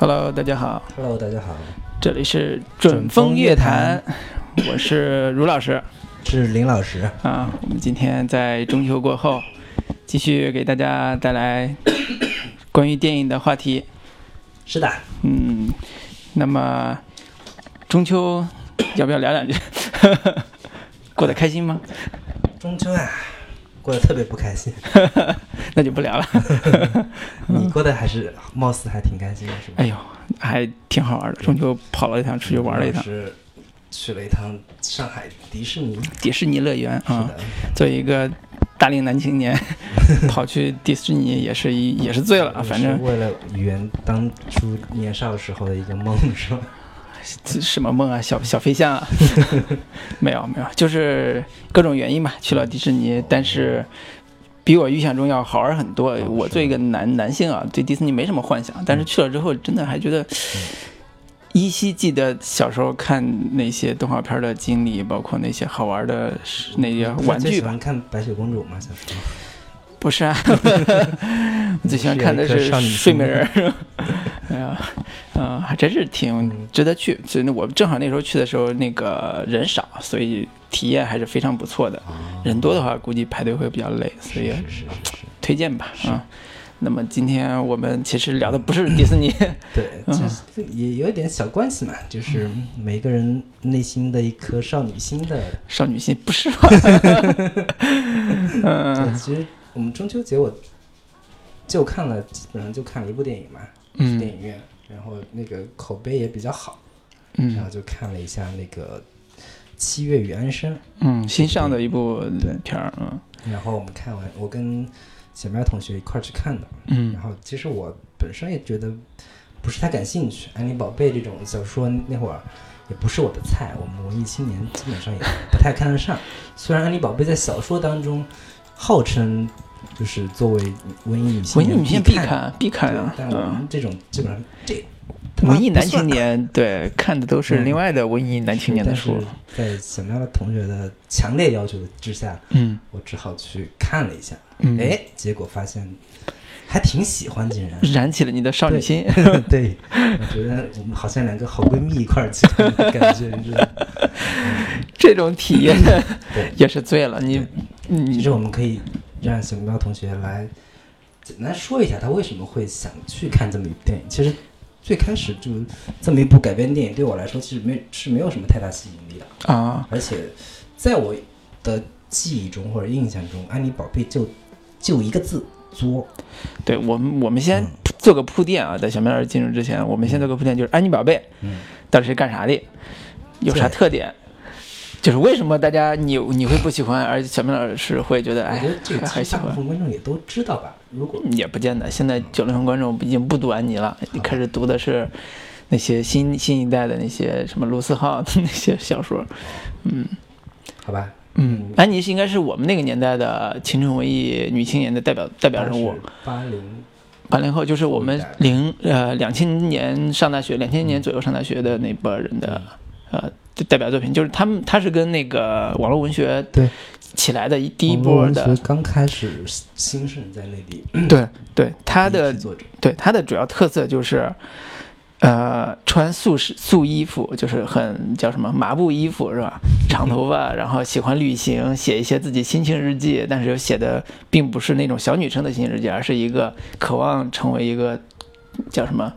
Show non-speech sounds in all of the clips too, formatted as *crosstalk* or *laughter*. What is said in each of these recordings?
Hello，大家好，Hello，大家好，这里是准风乐坛，我是卢老师是林老师。啊。我们今天在中秋过后，继续给大家带来 *coughs* 关于电影的话题。是的，嗯，那么中秋要不要聊两句？*laughs* 过得开心吗？中秋啊，过得特别不开心。*laughs* 那就不聊了。*laughs* 你过得还是貌似还挺开心的，是吧？哎呦，还挺好玩的。中秋跑了一趟，出去玩了一趟是去了一趟上海迪士尼。迪士尼乐园啊。作为一个大龄男青年，*laughs* 跑去迪士尼也是一也是醉了啊。反正为了圆当初年少时候的一个梦，是吧？*laughs* 这什么梦啊，小小飞象啊，没有没有，就是各种原因吧，去了迪士尼，但是比我预想中要好玩很多。我作为一个男男性啊，对迪士尼没什么幻想，但是去了之后，真的还觉得。依稀记得小时候看那些动画片的经历，包括那些好玩的那些玩具吧。最喜欢看白雪公主吗？小时候？不是啊，*laughs* 我最喜欢看的是睡美人儿。*laughs* 哎呀，嗯，还真是挺值得去。所以我正好那时候去的时候，那个人少，所以体验还是非常不错的。人多的话，估计排队会比较累，所以。推荐吧。啊，那么今天我们其实聊的不是迪士尼，*laughs* 对，也有一点小关系嘛，就是每个人内心的一颗少女心的少女心，不是吧？*laughs* 嗯，其实我们中秋节我就看了，基本上就看了一部电影嘛，电影院，然后那个口碑也比较好，嗯然后就看了一下那个《七月与安生。嗯，新上的一部片儿，嗯》，然后我们看完，我跟小喵同学一块儿去看的，嗯。然后其实我本身也觉得不是太感兴趣，安妮宝贝这种小说那会儿也不是我的菜，我们文艺青年基本上也不太看得上。*laughs* 虽然安妮宝贝在小说当中号称就是作为文艺女性文艺女性必必看必看对啊，但我嗯。们这种基本上文艺男青年，*laughs* 对，看的都是嗯另外的文艺男青年的书。在小喵的同学的强烈要求之下，嗯我只好去看了一下。嗯，哎，结果发现还挺喜欢，竟然。燃起了你的少女心。*laughs* 对，我觉得我们好像两个好闺蜜一块儿去的感觉，是吧？*laughs* 这种体验，也是醉了。你其你实我们可以让小喵同学来简单说一下他为什么会想去看这么一部电影。其实最开始就这么一部改编电影，对我来说其实没是没有什么太大吸引力的，啊，而且在我的记忆中或者印象中，安妮宝贝就就一个字作。对我们我们先嗯做个铺垫啊，在小明老师进入之前，我们先做个铺垫，就是安妮宝贝嗯，到底是干啥的，有啥特点？就是为什么大家你你会不喜欢，而小明老师会觉得哎还还喜欢？大部分观众也都知道吧？如果也不见得，现在九零后观众已经不读安妮了，开始读的是那些新新一代的那些什么卢思浩的那些小说。嗯好吧，嗯，安妮是应该是我们那个年代的青春文艺女青年的代表代表人物。八零八零后就是我们零呃两千年上大学，两千年左右上大学的那波人的呃代表作品，就是他们他是跟那个网络文学对起来的一第一波的学，刚开始兴盛在内地，对对，他的对他的主要特色就是，呃，穿素式素衣服，就是很叫什么麻布衣服是吧？长头发，然后喜欢旅行，写一些自己心情日记，但是又写的并不是那种小女生的心情日记，而是一个渴望成为一个叫什么？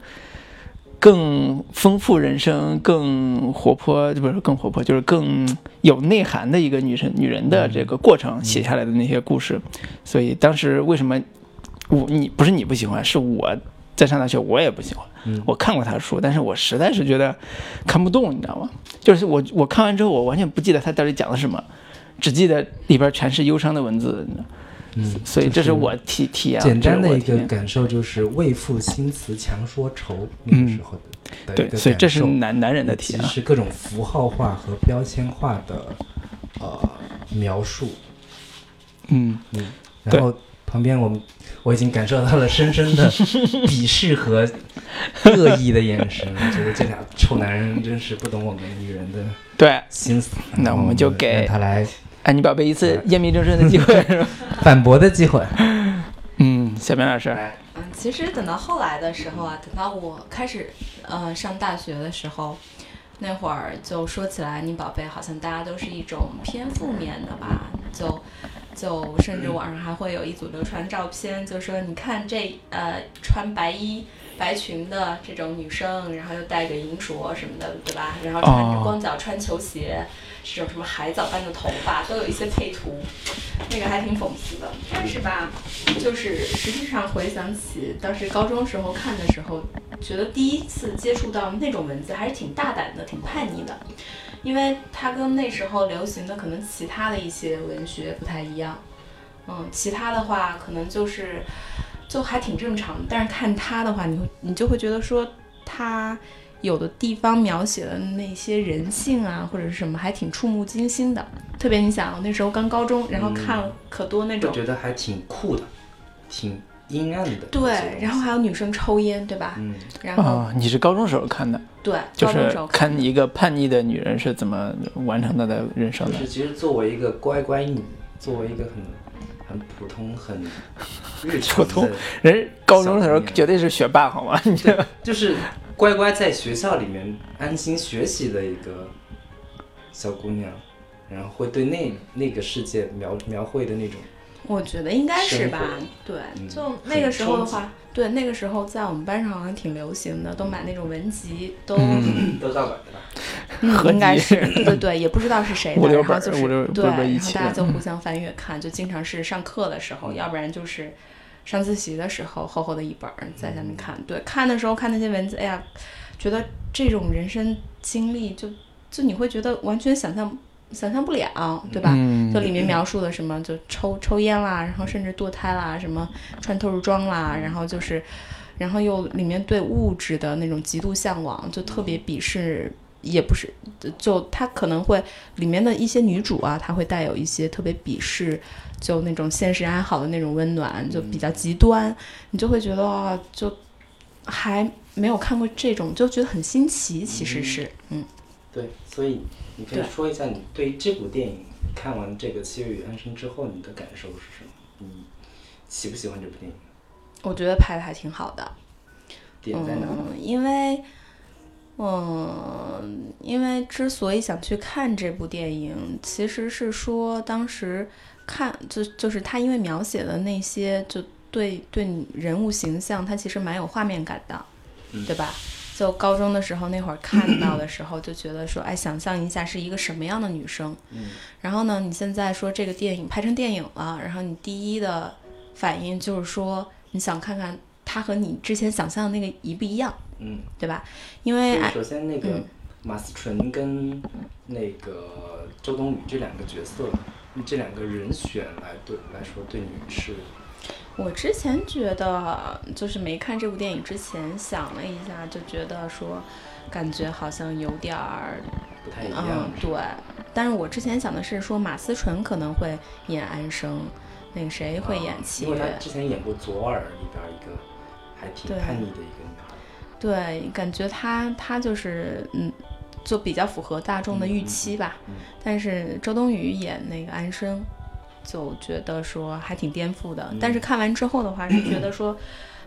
更丰富人生、更活泼，不是更活泼，就是更有内涵的一个女生、女人的这个过程写下来的那些故事。所以当时为什么我你不是你不喜欢，是我在上大学我也不喜欢。嗯我看过他的书，但是我实在是觉得看不懂，你知道吗？就是我我看完之后，我完全不记得他到底讲的什么，只记得里边全是忧伤的文字。你知道嗯，所以这是我体体验啊，简单的一个感受就是未赋新词强说愁，那个时候的的一对，所以这是男男人的体验啊。其实各种符号化和标签化的呃描述，嗯，嗯，然后旁边我们我已经感受到了深深的 *laughs* 鄙视和恶意的眼神，觉得这俩臭男人真是不懂我们女人的对，心思。那我们就给他来安妮宝贝一次验明正身的机会，是吧？*laughs* 反驳的机会。*laughs* 嗯，小明老师，嗯其实等到后来的时候啊，等到我开始呃上大学的时候，那会儿就说起来你宝贝，好像大家都是一种偏负面的吧，就就甚至网上还会有一组流传照片，就说你看这呃穿白衣白裙的这种女生，然后又戴个银镯什么的，对吧？然后穿着哦光脚穿球鞋，这种什么海藻般的头发，都有一些配图，那个还挺讽刺的。但是吧，就是实际上回想起当时高中时候看的时候，觉得第一次接触到那种文字还是挺大胆的，挺叛逆的，因为它跟那时候流行的可能其他的一些文学不太一样。嗯，其他的话可能就是就还挺正常的，但是看它的话，你会你就会觉得说它。有的地方描写的那些人性啊，或者是什么，还挺触目惊心的。特别你想，我那时候刚高中，然后看了可多那种我种觉得还挺酷的，挺阴暗的。对，然后还有女生抽烟，对吧？嗯，然后、啊，你是高中时候看的，对，就是看看一个叛逆的女人是怎么完成她的人生的就是。其实作为一个乖乖女，作为一个很很普通、很日常普通的，人高中的时候绝对是学霸，好吗？你这就是乖乖在学校里面安心学习的一个小姑娘，然后会对那那个世界描描绘的那种，我觉得应该是吧。对，嗯就那个时候的很话，对那个时候在我们班上好像挺流行的，都买那种文集，都、嗯 *laughs* 都盗版的吧？嗯合集应该是 *laughs* 对对对，也不知道是谁的，然后就是对，然后大家就互相翻阅看，就经常是上课的时候，要不然就是上自习的时候，厚厚的一本儿在下面看。对，看的时候看那些文字，哎呀，觉得这种人生经历就就你会觉得完全想象想象不了，对吧？嗯就里面描述的什么，就抽抽烟啦，然后甚至堕胎啦，什么穿透视装啦，然后就是，然后又里面对物质的那种极度向往，就特别鄙视，也不是，就他可能会里面的一些女主啊，她会带有一些特别鄙视，就那种现实安好的那种温暖，就比较极端，你就会觉得啊，就还没有看过这种，就觉得很新奇，其实是，嗯。对，所以你可以说一下你对于这部电影看完这个《七月与安生》之后，你的感受是什么？你喜不喜欢这部电影？我觉得拍的还挺好的，点在哪？嗯，因为，嗯，因为之所以想去看这部电影，其实是说当时看就就是他因为描写的那些就对对人物形象，他其实蛮有画面感的，嗯对吧？就高中的时候那会儿看到的时候，就觉得说，哎，想象一下是一个什么样的女生。嗯然后呢，你现在说这个电影拍成电影了，然后你第一的反应就是说，你想看看她和你之前想象的那个一不一样，嗯。对吧？因为首先那个嗯马思纯跟那个周冬雨这两个角色，这两个人选来对来说，对你是我之前觉得，就是没看这部电影之前想了一下，就觉得说，感觉好像有点儿，不太一嗯对。但是我之前想的是说，马思纯可能会演安生，那个谁会演七啊因为他月，之前演过《左耳》里边一个还挺对叛逆的一个女孩。对，感觉她她就是嗯，就比较符合大众的预期吧。嗯但是周冬雨演那个安生，就觉得说还挺颠覆的。嗯但是看完之后的话，是觉得说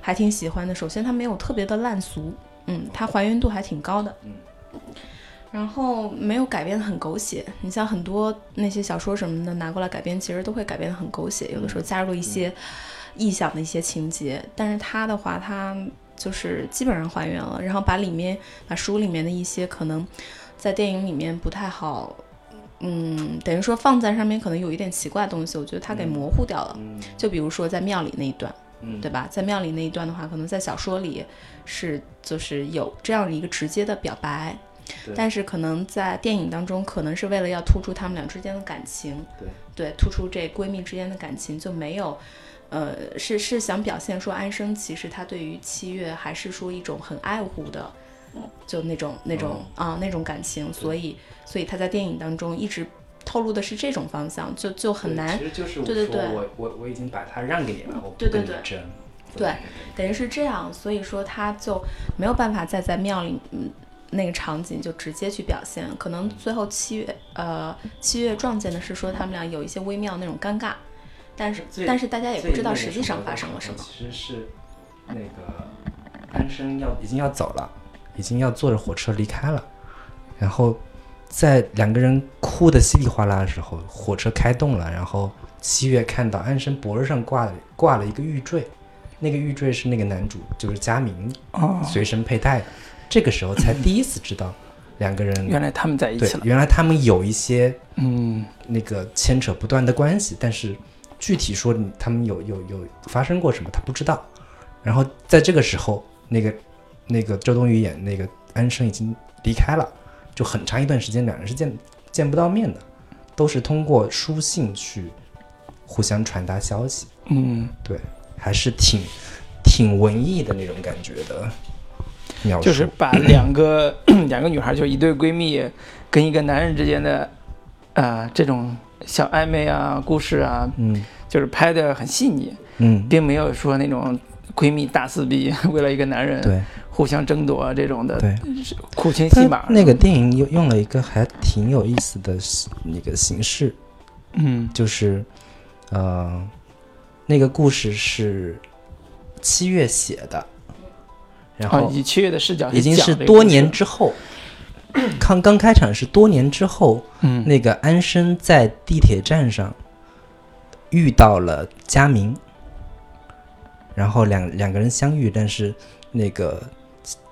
还挺喜欢的。首先，它没有特别的烂俗，嗯，它还原度还挺高的。嗯然后没有改编的很狗血，你像很多那些小说什么的拿过来改编，其实都会改编的很狗血，有的时候加入一些臆想的一些情节。但是它的话，它就是基本上还原了，然后把里面把书里面的一些可能在电影里面不太好，嗯，等于说放在上面可能有一点奇怪的东西，我觉得它给模糊掉了。嗯就比如说在庙里那一段，嗯，对吧？在庙里那一段的话，可能在小说里是就是有这样一个直接的表白，但是可能在电影当中，可能是为了要突出他们俩之间的感情，对突出这闺蜜之间的感情，就没有。呃，是是想表现说安生其实他对于七月还是说一种很爱护的，就那种那种、啊那种感情，所以所以他在电影当中一直透露的是这种方向，就就很难其实就是我说对对对。我我我已经把它让给你了，我不对对对。跟你争。对等于是这样，所以说他就没有办法再在庙里，嗯，那个场景就直接去表现。可能最后七月，呃，七月撞见的是说他们俩有一些微妙那种尴尬，但是但是大家也不知道实际上发生了什么。其实是那个安生要已经要走了，已经要坐着火车离开了，然后在两个人哭得稀里哗啦的时候，火车开动了，然后七月看到安生脖子上挂了挂了一个玉坠，那个玉坠是那个男主就是佳明哦，随身佩戴的，这个时候才第一次知道两个人原来他们在一起了。原来他们有一些嗯。那个牵扯不断的关系，但是具体说他们有有有发生过什么，他不知道。然后在这个时候，那个那个周冬雨演那个安生已经离开了，就很长一段时间两人是见见不到面的，都是通过书信去互相传达消息。嗯，对，还是挺挺文艺的那种感觉的描述。就是把两个 *clears throat* 两个女孩，就一对闺蜜跟一个男人之间的啊、这种小暧昧啊故事啊，嗯就是拍的很细腻，嗯，并没有说那种闺蜜大撕逼，为了一个男人对互相争夺这种的对。苦情戏码。那个电影用用了一个还挺有意思的那个形式，嗯就是呃，那个故事是七月写的，然哦，后以七月的视角已经是多年之后，刚刚开场是多年之后，嗯那个安生在地铁站上遇到了佳明，然后两两个人相遇，但是那个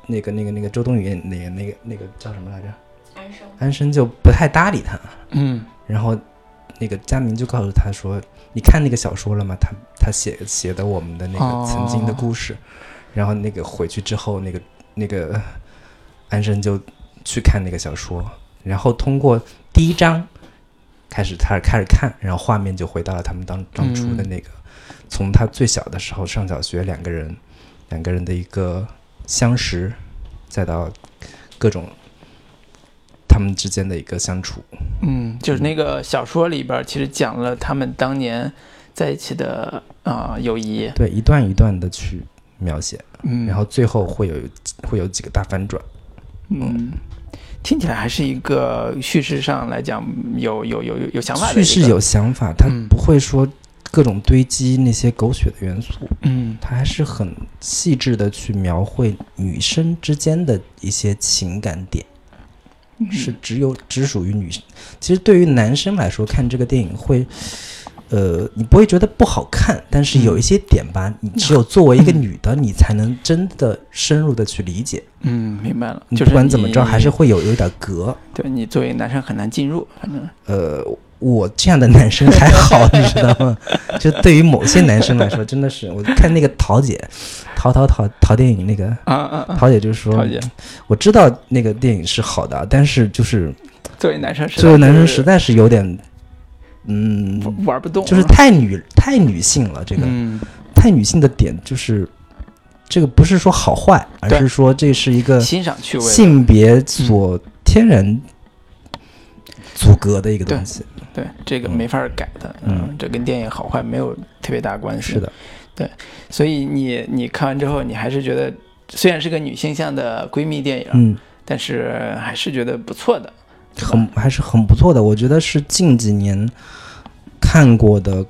那个那个那个周冬雨演那个那个那个叫什么来着？安生安生就不太搭理他，嗯然后那个佳明就告诉他说：“你看那个小说了吗？他他写写的我们的那哦个曾经的故事。然后那个回去之后，那个那个安生就去看那个小说，然后通过第一章开始开始开始看，然后画面就回到了他们当当初的那个，从他最小的时候上小学，两个人两个人的一个相识，再到各种他们之间的一个相处。嗯，就是那个小说里边其实讲了他们当年在一起的啊、友谊。对，一段一段的去描写，嗯，然后最后会有会有几个大反转。嗯，听起来还是一个叙事上来讲有有有有有想法的叙事有想法，它嗯不会说各种堆积那些狗血的元素，嗯它还是很细致的去描绘女生之间的一些情感点，嗯是只有只属于女生。其实对于男生来说，看这个电影会。呃，你不会觉得不好看，但是有一些点吧，你只有作为一个女的，你才能真的深入的去理解。嗯，明白了，你就是不管怎么着，还是会有有点隔。对你作为男生很难进入，反正呃，我这样的男生还好，你知道吗？*laughs* 就对于某些男生来说，真的是，我看那个桃姐，桃桃桃桃电影那个啊啊啊，桃姐就说。我知道那个电影是好的，但是就是作为男生，作为男生实在是有点，嗯，玩玩不动，就是太女太女性了，这个、嗯太女性的点就是。这个不是说好坏，而是说这是一个欣赏趣味，性别所天然阻隔的一个东西。对这个没法改的，嗯嗯，这跟电影好坏没有特别大关系。是的，所以你你看完之后，你还是觉得虽然是个女性向的闺蜜电影，嗯，但是还是觉得不错的。很还是很不错的，我觉得是近几年看过的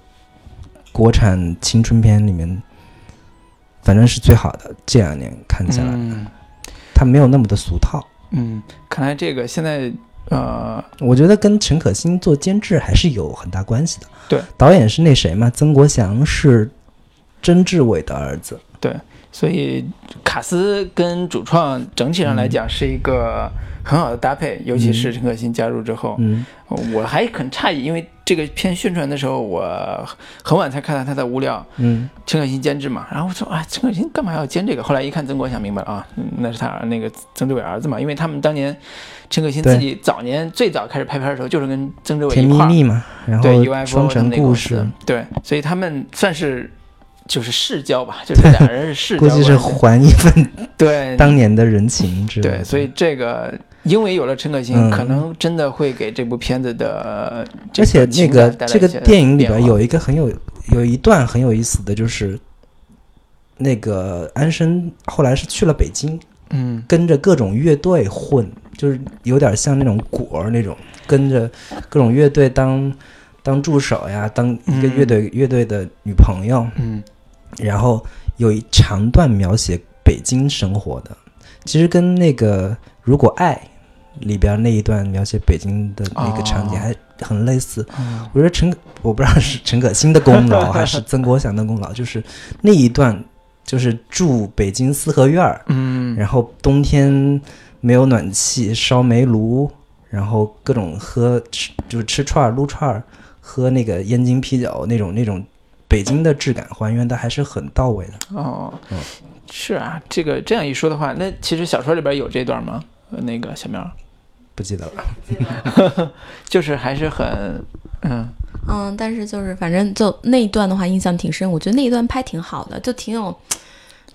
国产青春片里面，反正是最好的。这两年看起来，嗯它没有那么的俗套。嗯，看来这个现在呃，我觉得跟陈可辛做监制还是有很大关系的。对，导演是那谁嘛？曾国祥是曾志伟的儿子。对所以卡斯跟主创整体上来讲是一个很好的搭配，尤其是陈可辛加入之后，嗯我还很诧异，因为这个片宣传的时候，我很晚才看到他的物料，嗯。陈可辛监制嘛，然后我说啊，陈可辛干嘛要监这个？后来一看曾国祥，明白了啊，嗯那是他那个曾志伟儿子嘛，因为他们当年陈可辛自己早年最早开始拍片的时候，就是跟曾志伟一块儿，蜜蜜嘛，然后对 UFO 那个故事，，对，所以他们算是就是世交吧，就是俩人是世交 *laughs* 估计是还一份 *laughs* 对当年的人情之类的。对，所以这个因为有了陈可辛，嗯可能真的会给这部片子的而且那个这个电影里边有一个很有有一段很有意思的就是，那个安生后来是去了北京，嗯跟着各种乐队混，就是有点像那种果儿那种，跟着各种乐队当当助手呀，当一个嗯乐队、乐队的女朋友。嗯然后有一长段描写北京生活的，其实跟那个《如果爱》里边那一段描写北京的那个场景哦还很类似。嗯。我觉得陈，我不知道是陈可辛的功劳 *laughs* 还是曾国祥的功劳，就是那一段就是住北京四合院儿，嗯。然后冬天没有暖气，烧煤炉，然后各种喝吃就是吃串儿撸串儿，喝那个燕京啤酒那种那种北京的质感还原的还是很到位的。哦嗯，是啊，这个这样一说的话，那其实小说里边有这段吗？呃那个小苗，不记得了，*laughs* 就是还是很嗯嗯，但是就是反正就那一段的话，印象挺深。我觉得那一段拍挺好的，就挺有，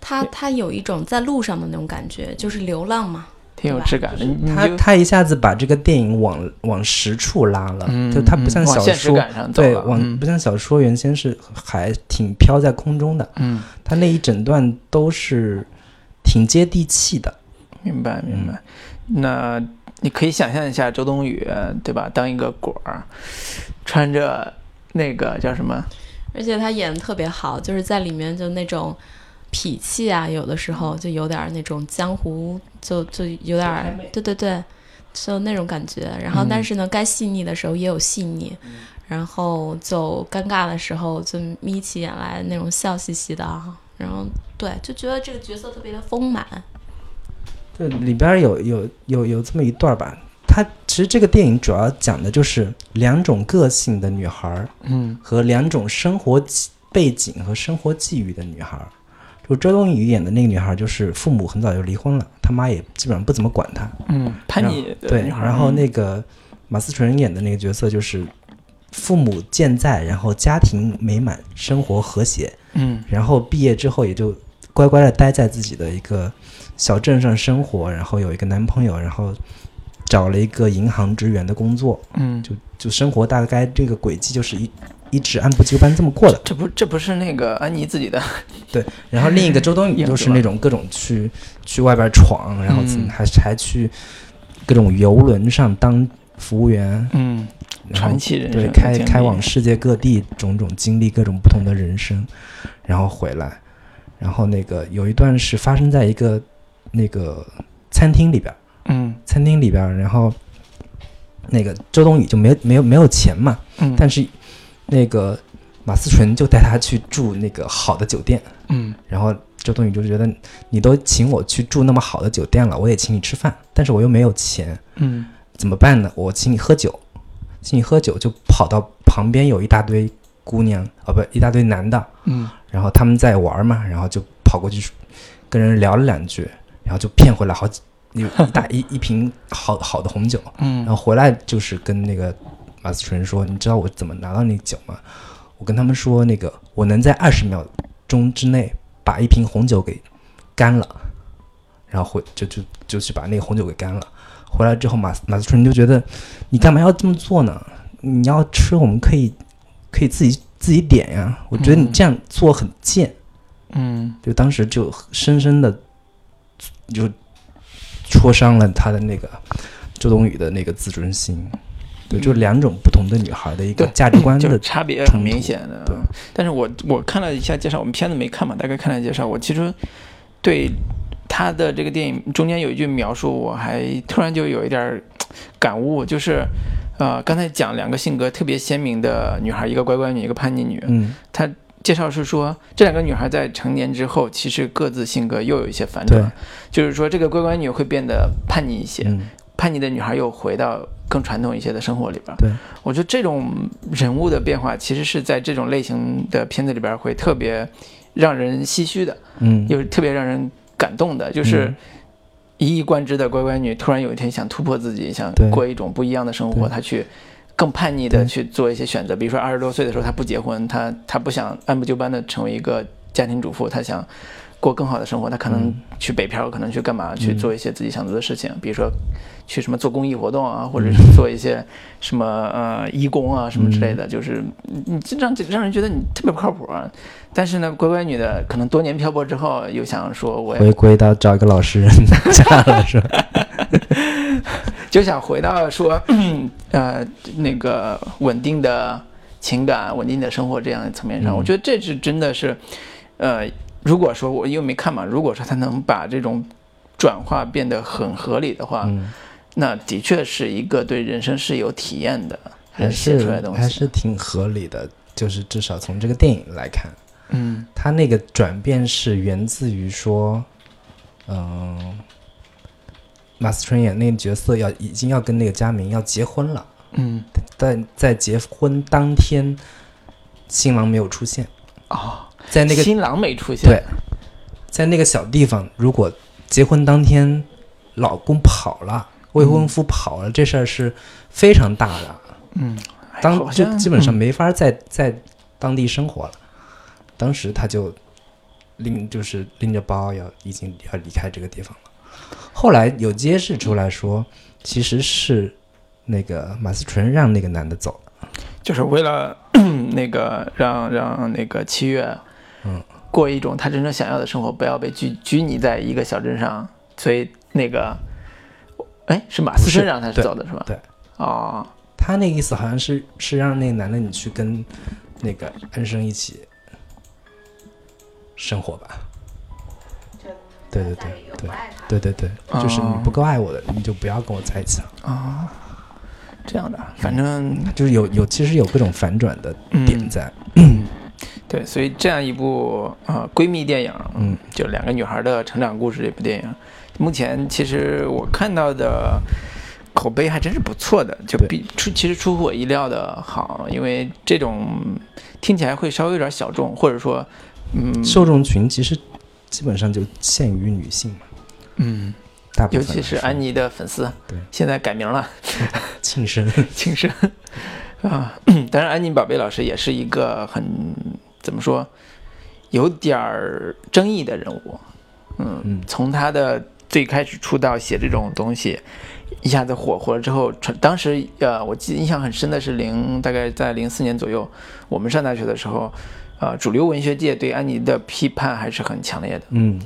他他有一种在路上的那种感觉，就是流浪嘛。挺有质感的。你你就他他一下子把这个电影往往实处拉了，嗯就他不像小说，现实感上走对，往、嗯不像小说原先是还挺飘在空中的，嗯，他那一整段都是挺接地气的。明白明嗯白。那你可以想象一下周冬雨对吧？当一个果儿，穿着那个叫什么？而且他演的特别好，就是在里面就那种痞气啊，有的时候就有点儿那种江湖，就就有点儿，对对对，就那种感觉。然后嗯但是呢，该细腻的时候也有细腻，然后就尴尬的时候就眯起眼来那种笑嘻嘻的啊。然后对，就觉得这个角色特别的丰满。对，里边有有有有这么一段吧。它其实这个电影主要讲的就是两种个性的女孩儿嗯和两种生活背景和生活际遇的女孩儿。就周冬雨演的那个女孩，就是父母很早就离婚了，她妈也基本上不怎么管她。嗯，叛逆对，然后嗯。那个马思纯演的那个角色就是父母健在，然后家庭美满，生活和谐，嗯。然后毕业之后也就乖乖的待在自己的一个小镇上生活，然后有一个男朋友，然后找了一个银行职员的工作，嗯，就就生活大概这个轨迹就是一一直按部就班这么过的。这不这不是那个安妮自己的 *laughs* 对然后另一个周冬雨就是那种各种去去外边闯，然后嗯。还还去各种游轮上当服务员，嗯传奇人生对，开开往世界各地，种种经历各种不同的人生，然后回来，然后那个有一段是发生在一个那个餐厅里边，嗯。餐厅里边，然后那个周冬雨就没有没有没有钱嘛，嗯，但是那个马思纯就带他去住那个好的酒店，嗯。然后周冬雨就觉得你都请我去住那么好的酒店了，我也请你吃饭，但是我又没有钱，嗯。怎么办呢？我请你喝酒，请你喝酒，就跑到旁边有一大堆姑娘，啊不，一大堆男的，嗯。然后他们在玩嘛，然后就跑过去跟人聊了两句，然后就骗回来好几一一大一一瓶好好的红酒，嗯。然后回来就是跟那个马思纯说，你知道我怎么拿到那酒吗？我跟他们说，那个我能在二十秒钟之内把一瓶红酒给干了，然后回就就就去把那个红酒给干了。回来之后，马马思纯就觉得你干嘛要这么做呢？你要吃，我们可以可以自己自己点呀。我觉得你嗯这样做很贱。嗯就当时就深深的就戳伤了他的那个周冬雨的那个自尊心。对，就两种不同的女孩的一个价值观就是的，差别很明显的。对。但是我我看了一下介绍，我们片子没看嘛，大概看了介绍，我其实对他的这个电影中间有一句描述，我还突然就有一点儿感悟，就是呃，刚才讲两个性格特别鲜明的女孩，一个乖乖女，一个叛逆女。嗯，他介绍是说，这两个女孩在成年之后，其实各自性格又有一些反对。转，就是说这个乖乖女会变得叛逆一些，嗯，叛逆的女孩又回到更传统一些的生活里边。对，我觉得这种人物的变化，其实是在这种类型的片子里边会特别让人唏嘘的，嗯，又是特别让人感动的，就是嗯。一以贯之的乖乖女，突然有一天想突破自己，想过一种不一样的生活，她去。更叛逆的去做一些选择，比如说二十多岁的时候，她不结婚，她她不想按部就班的成为一个家庭主妇，她想过更好的生活，他可能嗯。去北漂，可能去干嘛，去嗯做一些自己想做的事情，比如说去什么做公益活动啊，或者嗯是做一些什么呃义工啊什么之类的，就是你你这让让人觉得你特别不靠谱啊。但是呢，乖乖女的可能多年漂泊之后，又想说我回归到找一个老实人 *laughs* 嫁了是吧？*laughs* 就想回到说，*clears throat* 呃，那个稳定的情感、稳定的生活这样的层面上，嗯。我觉得这是真的是呃，如果说我因为没看嘛，如果说他能把这种转化变得很合理的话，嗯，那的确是一个对人生是有体验的还是写是出来的东西。还是挺合理的，就是至少从这个电影来看，嗯。他那个转变是源自于说，嗯、马思纯演那个角色要已经要跟那个佳明要结婚了，嗯。但在结婚当天，新郎没有出现，哦，在那个新郎没出现，对，在那个小地方，如果结婚当天老公跑了，未婚夫跑了，这事儿是非常大的，嗯，哎当就基本上嗯没法在在当地生活了。当时他就拎就是拎着包要已经要离开这个地方了。后来有揭示出来说，其实是那个马思纯让那个男的走了。就是为了 *clears throat* 那个让让那个七月，嗯，过一种他真正想要的生活，不要被拘拘泥在一个小镇上，所以那个，哎，是马思纯让他是对走的是吧？对，哦，他那个意思好像是是让那个男的你去跟那个恩生一起生活吧。对对对对对对对，就是你不够爱我的，你就不要跟我在一起了。哦，这样的，反正就是有有其实有各种反转的点嗯，在。*clears throat* 对，所以这样一部呃闺蜜电影，嗯，就两个女孩的成长故事这部电影，目前其实我看到的口碑还真是不错的，就比出其实出乎我意料的好，因为这种听起来会稍微有点小众，或者说，嗯。受众群其实基本上就限于女性嘛，嗯，大部尤其是安妮的粉丝，对，现在改名了，*laughs* 庆生，*laughs* 庆生。*laughs* 啊，*coughs* 当然安妮宝贝老师也是一个很怎么说，有点儿争议的人物，嗯，嗯。从他的最开始出道写这种东西，一下子火火了之后，当时呃，我记得印象很深的是零大概在零四年左右，我们上大学的时候，呃，主流文学界对安妮的批判还是很强烈的。嗯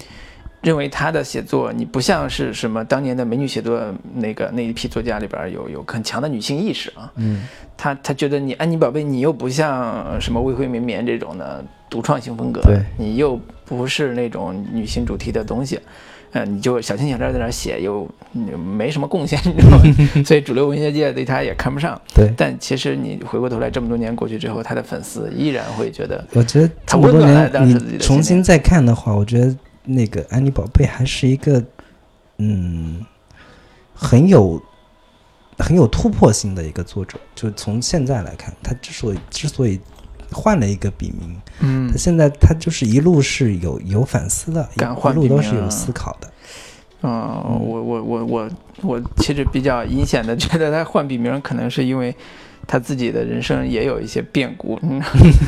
认为他的写作，你不像是什么当年的美女写作那个那一批作家里边有有很强的女性意识啊，嗯。他他觉得你安妮宝贝，你又不像什么未婚绵绵这种的独创性风格，对。你又不是那种女性主题的东西，嗯，你就小心小调在那写，又嗯没什么贡献，你知道吗？所以主流文学界对他也看不上。对，但其实你回过头来，这么多年过去之后，他的粉丝依然会觉得，我觉得他这么多温暖了当年时重新再看的话，我觉得那个安妮宝贝还是一个嗯很有很有突破性的一个作者。就从现在来看，他之所以之所以换了一个笔名，嗯他现在他就是一路是有有反思的，一敢换一路都是有思考的。嗯，我我我我我其实比较阴险的觉得他换笔名，可能是因为他自己的人生也有一些变故，嗯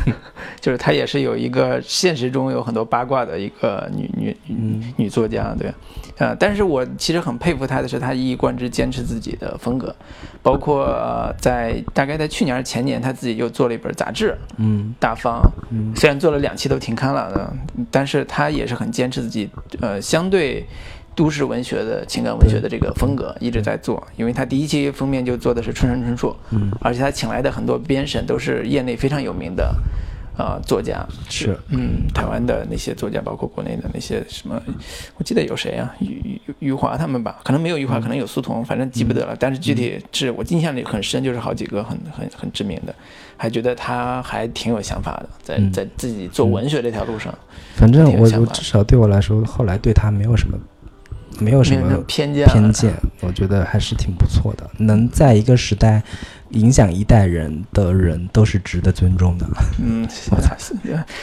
*laughs* 就是他也是有一个现实中有很多八卦的一个女女女嗯。女作家，对，呃，但是我其实很佩服她的是，她一以贯之坚持自己的风格，包括、呃在大概在去年还是前年，她自己又做了一本杂志《嗯。大方》，嗯。虽然做了两期都停刊了的，但是他也是很坚持自己呃相对都市文学的情感文学的这个风格，一直在做。因为他第一期封面就做的是春山春树，嗯，而且他请来的很多编审都是业内非常有名的。呃，作家是，嗯，台湾的那些作家，包括国内的那些什么，我记得有谁啊，余余余华他们吧，可能没有余华，可能有苏童，反正记不得了。但是具体是我印象里很深，就是好几个很很很知名的，还觉得他还挺有想法的，在嗯在自己做文学这条路上，反正我想至少对我来说，后来对他没有什么没有什么偏见偏见，我觉得还是挺不错的。能在一个时代影响一代人的人，都是值得尊重的。嗯，我操是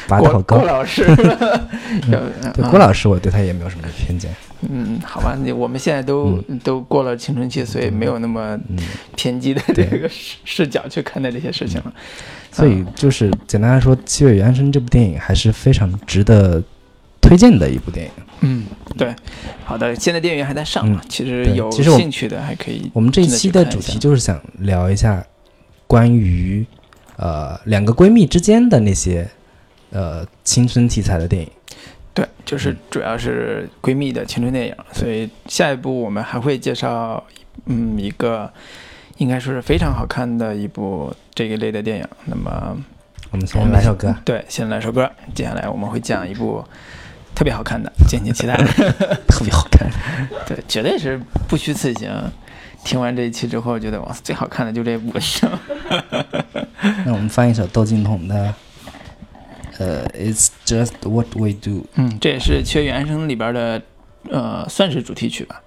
拔得好高郭郭。老师，有对嗯郭老师，*laughs* 我对他也没有什么偏见。嗯，好吧，你我们现在都、都过了青春期，所以没有那么嗯，偏激的这个视视角去看待这些事情了。所以就是简单来说，《七月与安生》这部电影还是非常值得推荐的一部电影。嗯，对，好的，现在电影还在上嘛，嗯其实有兴趣的还可以。我们这一期的主题就是想聊一下关于呃两个闺蜜之间的那些呃青春题材的电影。对，就是主要是闺蜜的青春电影，所以下一步我们还会介绍，嗯，一个应该说是非常好看的一部这一类的电影。那么我们先来首歌。对，先来首歌，接下来我们会讲一部特别好看的，敬请期待。特别好看。*laughs* 对，绝对是不虚此行。听完这一期之后，觉得哇，最好看的就这部。*laughs* 那我们放一首窦靖童的，呃，It's just what we do。嗯，这也是《缺原声》里边的，呃，算是主题曲吧。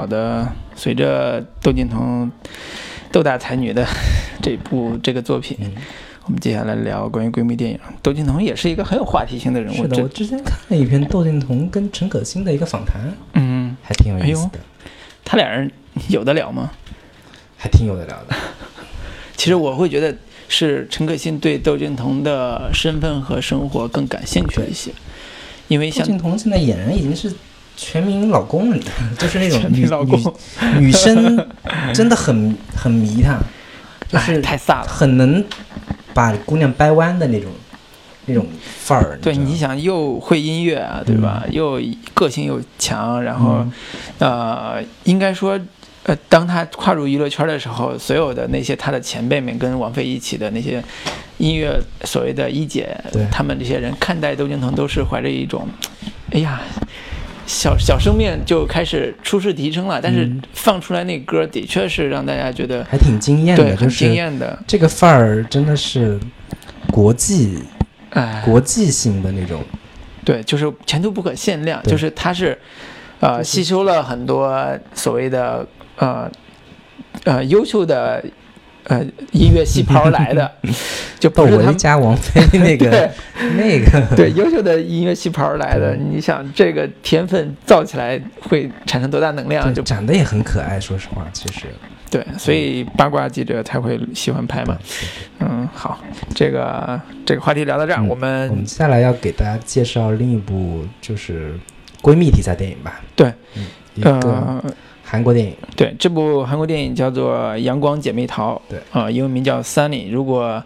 好的，随着窦靖童窦大才女的这部 *laughs* 这个作品，嗯我们接下来聊关于闺蜜电影。窦靖童也是一个很有话题性的人物，是的，我之前看了一篇窦靖童跟陈可辛的一个访谈，嗯，还挺有意思的，他俩人有得了吗？还挺有得聊的。*laughs* 其实我会觉得是陈可辛对窦靖童的身份和生活更感兴趣一些，因为窦像靖童现在俨然已经是全民老公 *laughs* 就是那种 *laughs* 女老公女女生真的很很迷他，就哎是太飒了。很能把姑娘掰弯的那种那种范儿。对，你想又会音乐啊，对吧？又个性又强，然后、嗯呃，应该说，呃，当他跨入娱乐圈的时候，所有的那些他的前辈们跟王菲一起的那些音乐所谓的一姐，他们这些人看待窦靖童都是怀着一种，哎呀。小小生面就开始初试提升了，但是嗯。放出来那歌的确是让大家觉得还挺惊艳的，对很惊艳的，这个范儿真的是国际哎，国际性的那种。对，就是前途不可限量，就是他是，呃，吸收了很多所谓的呃呃优秀的呃音乐细胞来的，*laughs* 就不窦唯是他们加王菲那个 *laughs* 对 *laughs* 那个，对优秀的音乐细胞来的。你想这个天分造起来会产生多大能量？就长得也很可爱，说实话，其实对，所以八卦记者才会喜欢拍嘛。嗯，好，这个这个话题聊到这儿，嗯我们我们接下来要给大家介绍另一部就是闺蜜题材电影吧。对，嗯，一个呃。韩国电影。对，这部韩国电影叫做《阳光姐妹淘》，对。啊、英文名叫《Sunny》。如果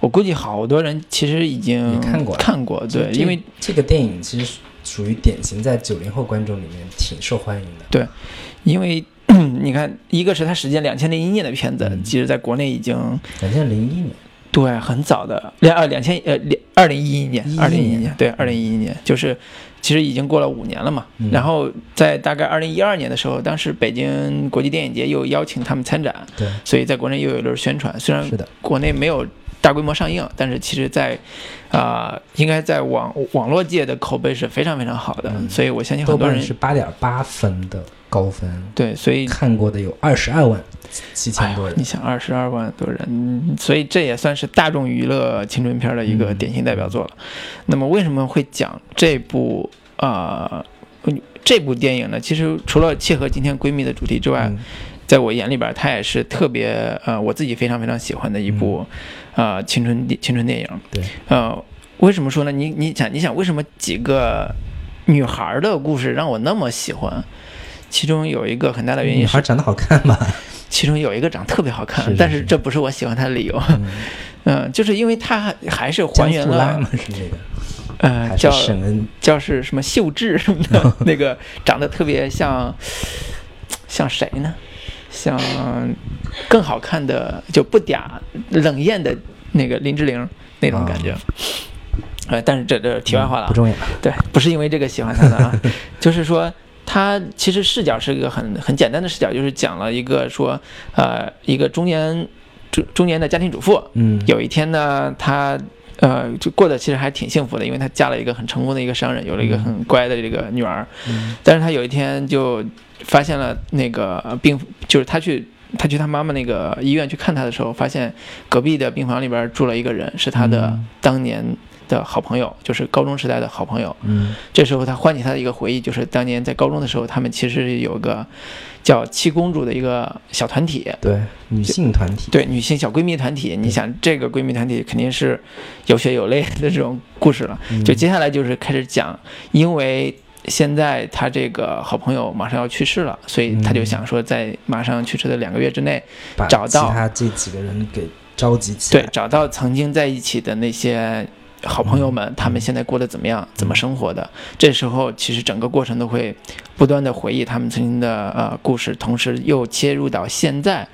我估计好多人其实已经看过看过，对，因为这个电影其实属于典型在九零后观众里面挺受欢迎的。对因为 *coughs* 你看，一个是它时间两千零一年的片子，嗯。其实在国内已经两千零一年，对很早的两呃两千呃两二零一一年，11二零一一年年对二零一一年，就是其实已经过了五年了嘛。嗯。然后在大概二零一二年的时候，当时北京国际电影节又邀请他们参展，对，所以在国内又有一轮宣传。虽然，国内没有大规模上映，但是其实在，啊、应该在网网络界的口碑是非常非常好的，嗯。所以我相信豆很多人瓣是八点八分的高分，对，所以看过的有二十二万七千多人哎你。想二十二万多人，嗯所以这也算是大众娱乐青春片的一个嗯典型代表作了。那么为什么会讲这部啊、呃这部电影呢？其实除了切合今天闺蜜的主题之外，嗯在我眼里边，它也是特别呃我自己非常非常喜欢的一部、呃青春电青春电影。对，呃，为什么说呢？你你想你想，为什么几个女孩的故事让我那么喜欢？其中有一个很大的原因是女孩长得好看吧？其中有一个长得特别好看，是是是但是这不是我喜欢他的理由。嗯 *laughs* 嗯、就是因为他还还是还原了呃叫？叫是什么秀智什么的，*laughs* 那个长得特别像像谁呢？像更好看的就不嗲冷艳的那个林志玲那种感觉。呃，但是这这题外话了不，重要。对，不是因为这个喜欢他的啊，*laughs* 就是说他其实视角是一个很很简单的视角，就是讲了一个说，呃，一个中年中中年的家庭主妇，嗯，有一天呢，她呃就过得其实还挺幸福的，因为她嫁了一个很成功的一个商人，有了一个很乖的这个女儿，嗯。但是她有一天就发现了那个呃病，就是她去。她去她妈妈那个医院去看她的时候，发现隔壁的病房里边住了一个人，是她的嗯。当年的好朋友，就是高中时代的好朋友。嗯这时候他唤起他的一个回忆，就是当年在高中的时候，他们其实有个叫七公主的一个小团体，对，女性团体。对女性小闺蜜团体。你想，这个闺蜜团体肯定是有血有泪的这种故事了。嗯就接下来就是开始讲，因为现在他这个好朋友马上要去世了，所以他就想说，在马上去世的两个月之内，找到其他这几个人给召集起来。对，找到曾经在一起的那些好朋友们，他们现在过得怎么样，怎么生活的。这时候，其实整个过程都会不断的回忆他们曾经的呃故事，同时又切入到现在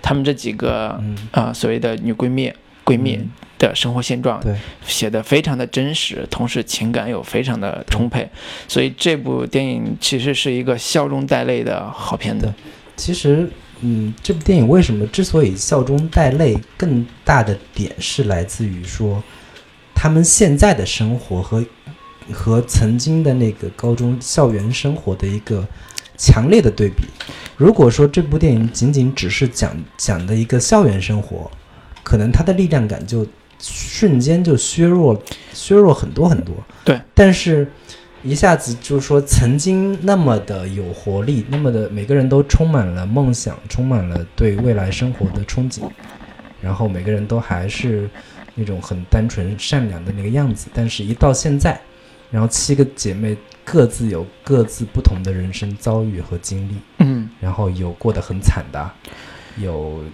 他们这几个啊，呃所谓的女闺蜜闺蜜嗯的生活现状，对，写的非常的真实，同时情感又非常的充沛，所以这部电影其实是一个笑中带泪的好片子。其实，嗯，这部电影为什么之所以笑中带泪，更大的点是来自于说，他们现在的生活和和曾经的那个高中校园生活的一个强烈的对比。如果说这部电影仅仅只是讲讲的一个校园生活，可能它的力量感就瞬间就削弱削弱很多很多。对，但是一下子就是说，曾经那么的有活力，那么的每个人都充满了梦想，充满了对未来生活的憧憬，然后每个人都还是那种很单纯善良的那个样子。但是，一到现在，然后七个姐妹各自有各自不同的人生遭遇和经历，嗯然后有过得很惨的，有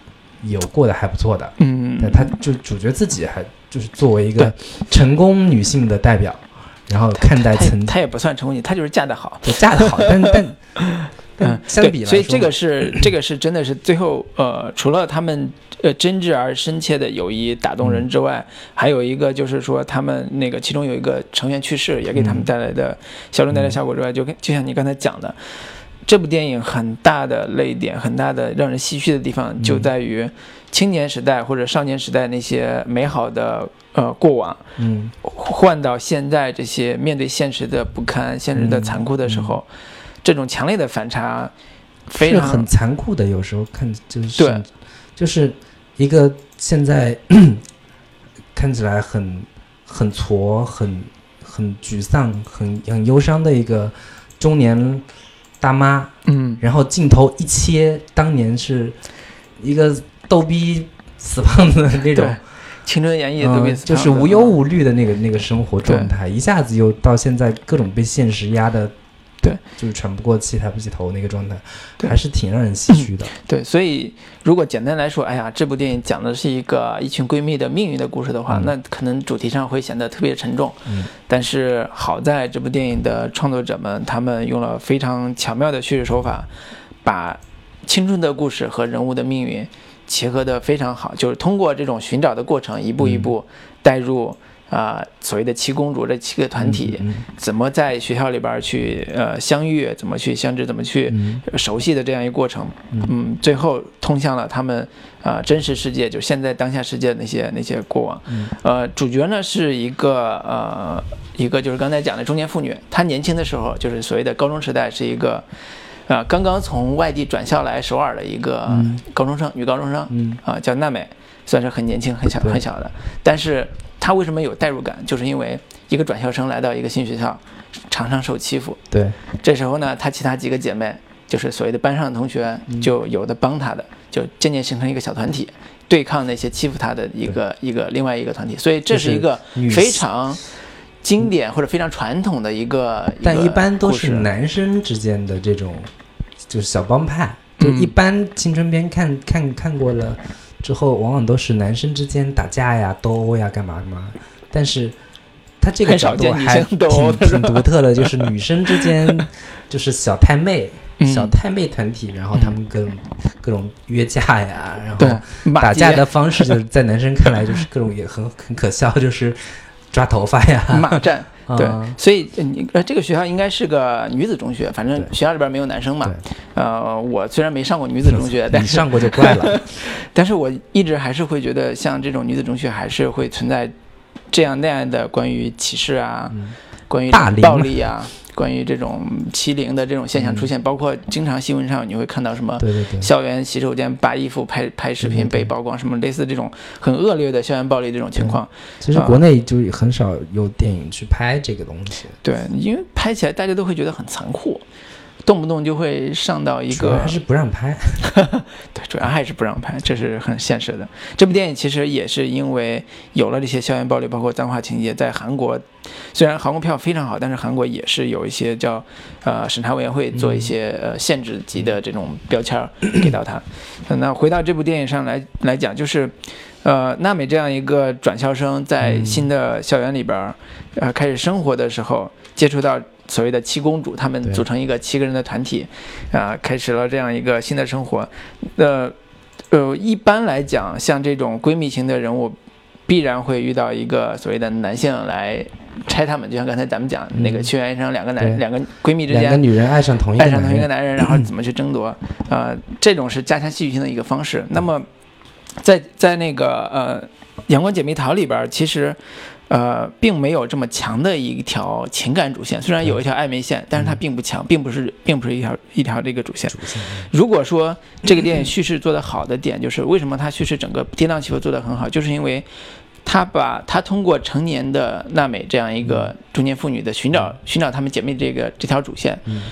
有过得还不错的，嗯，但她就主角自己还就是作为一个成功女性的代表，然后看待曾她也不算成功女，她就是嫁得好。就嫁得好，但但嗯，*laughs* 相对比来说，所以这个是这个是真的是最后呃，除了他们呃真挚而深切的友谊打动嗯。人之外，还有一个就是说他们那个其中有一个成员去世，也给他们嗯。带来的笑中带来效果之外，就跟就像你刚才讲的。这部电影很大的泪点，很大的让人唏嘘的地方，就嗯。在于青年时代或者少年时代那些美好的呃过往，嗯。换到现在这些面对现实的不堪、现实的残酷的时候，这种强烈的反差，非常是很残酷的，有时候看就是对。就是一个现在 *coughs* 看起来很很挫、很很沮丧、很很忧伤的一个中年大妈，嗯，然后镜头一切，当年是一个逗逼死胖子的那种，青春洋溢都被嗯，就是无忧无虑的那个那个生活状态，一下子又到现在各种被现实压的，对，就是喘不过气、抬不起头那个状态，还是挺让人唏嘘的。*laughs* 对，所以如果简单来说，哎呀，这部电影讲的是一个一群闺蜜的命运的故事的话，嗯。那可能主题上会显得特别沉重。嗯。但是好在这部电影的创作者们，他们用了非常巧妙的叙事手法，把青春的故事和人物的命运结合得非常好，就是通过这种寻找的过程，一步一步带入啊、所谓的七公主这七个团体。嗯怎么在学校里边去呃相遇，怎么去相知，怎么去嗯。熟悉的这样一个过程，嗯。嗯，最后通向了他们啊、呃真实世界，就现在当下世界的那些那些过往。嗯。呃，主角呢是一个呃一个就是刚才讲的中年妇女，她年轻的时候就是所谓的高中时代是一个啊、刚刚从外地转校来首尔的一个嗯。高中生，女高中生，嗯。啊、叫娜美，算是很年轻、很小、很小的。但是她为什么有代入感？就是因为一个转校生来到一个新学校，常常受欺负。对，这时候呢，他其他几个姐妹，就是所谓的班上的同学，嗯就有的帮他的，就渐渐形成一个小团体，对抗那些欺负他的一个一个另外一个团体。所以这是是一个非常经典或者非常传统的一个，但一般都是男生之间的这种，就是小帮派。就嗯一般青春片看看看过了之后，往往都是男生之间打架呀、斗殴呀、干嘛干嘛。但是他这个角度还挺挺独特的，就是女生之间 *laughs* 就是小太妹、嗯。小太妹团体，然后他们各种各种约架呀，然后打架的方式，就是在男生看来就是各种也很很可笑，就是抓头发呀，骂战。对啊，所以呃你呃，这个学校应该是个女子中学，反正学校里边没有男生嘛。对。呃，我虽然没上过女子中学，但是你上过就怪了。*laughs* 但是我一直还是会觉得，像这种女子中学还是会存在这样那样的关于歧视啊，嗯。关于暴力啊，关于这种欺凌的这种现象嗯。出现，包括经常新闻上你会看到什么校园洗手间扒衣服拍拍视频被曝光，什么类似这种很恶劣的校园暴力这种情况。其实国内就很少有电影去拍这个东西，对，因为拍起来大家都会觉得很残酷，动不动就会上到一个主要还是不让拍。*laughs* 对，主要还是不让拍，这是很现实的。这部电影其实也是因为有了这些校园暴力，包括脏话情节，在韩国虽然韩国票非常好，但是韩国也是有一些叫呃审查委员会做一些呃限制级的这种标签给到他。那回到这部电影上来来讲，就是。呃，娜美这样一个转校生，在嗯新的校园里边儿，呃，开始生活的时候，接触到所谓的七公主，她们组成一个七个人的团体，啊、开始了这样一个新的生活。呃，呃，一般来讲，像这种闺蜜型的人物，必然会遇到一个所谓的男性来拆他们，就像刚才咱们讲、嗯那个屈原医生两个对男两个闺蜜之间两个间女人爱上同一个爱上同一个男人，然后怎么去争夺，*laughs* 呃，这种是加强戏剧性的一个方式。那么，在在那个呃《阳光姐妹淘》里边儿，其实。呃，并没有这么强的一条情感主线，虽然有一条暧昧线，但是它并不强，并不是，并不是一条一条这个主线。如果说这个电影叙事做得好的点，就是为什么它叙事整个跌宕起伏做得很好，就是因为他把他通过成年的娜美这样一个中年妇女的寻找寻找她们姐妹这个这条主线，嗯。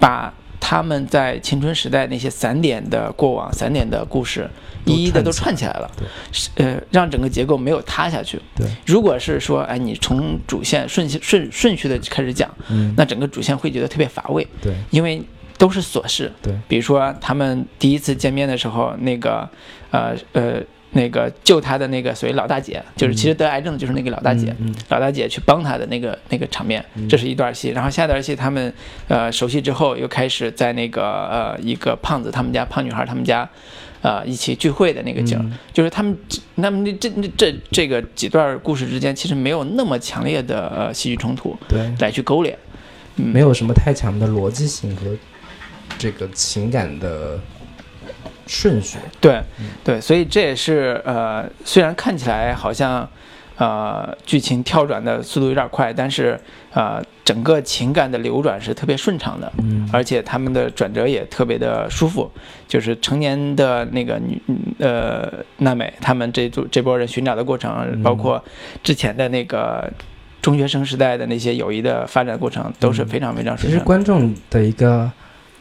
把她们在青春时代那些散点的过往、散点的故事，一一的都串起来了，对是呃，让整个结构没有塌下去。对，如果是说，哎，你从主线顺序顺顺序的开始讲，嗯，那整个主线会觉得特别乏味。对因为都是琐事。对，比如说他们第一次见面的时候，那个呃呃那个救他的那个所谓老大姐，就是其实得癌症的就是那个老大姐。老大姐去帮他的那个那个场面，这是一段戏。然后下段戏他们呃熟悉之后，又开始在那个呃一个胖子他们家胖女孩他们家，呃一起聚会的那个景，嗯。就是他们那么这这这这个几段故事之间其实没有那么强烈的呃戏剧冲突对，来去勾连，嗯，没有什么太强的逻辑性和这个情感的顺序。对，对，所以这也是呃，虽然看起来好像呃剧情跳转的速度有点快，但是呃整个情感的流转是特别顺畅的，嗯而且他们的转折也特别的舒服。就是成年的那个女呃娜美，他们这组这波人寻找的过程，嗯包括之前的那个。中学生时代的那些友谊的发展过程都是非常非常其实顺畅的。观众的一个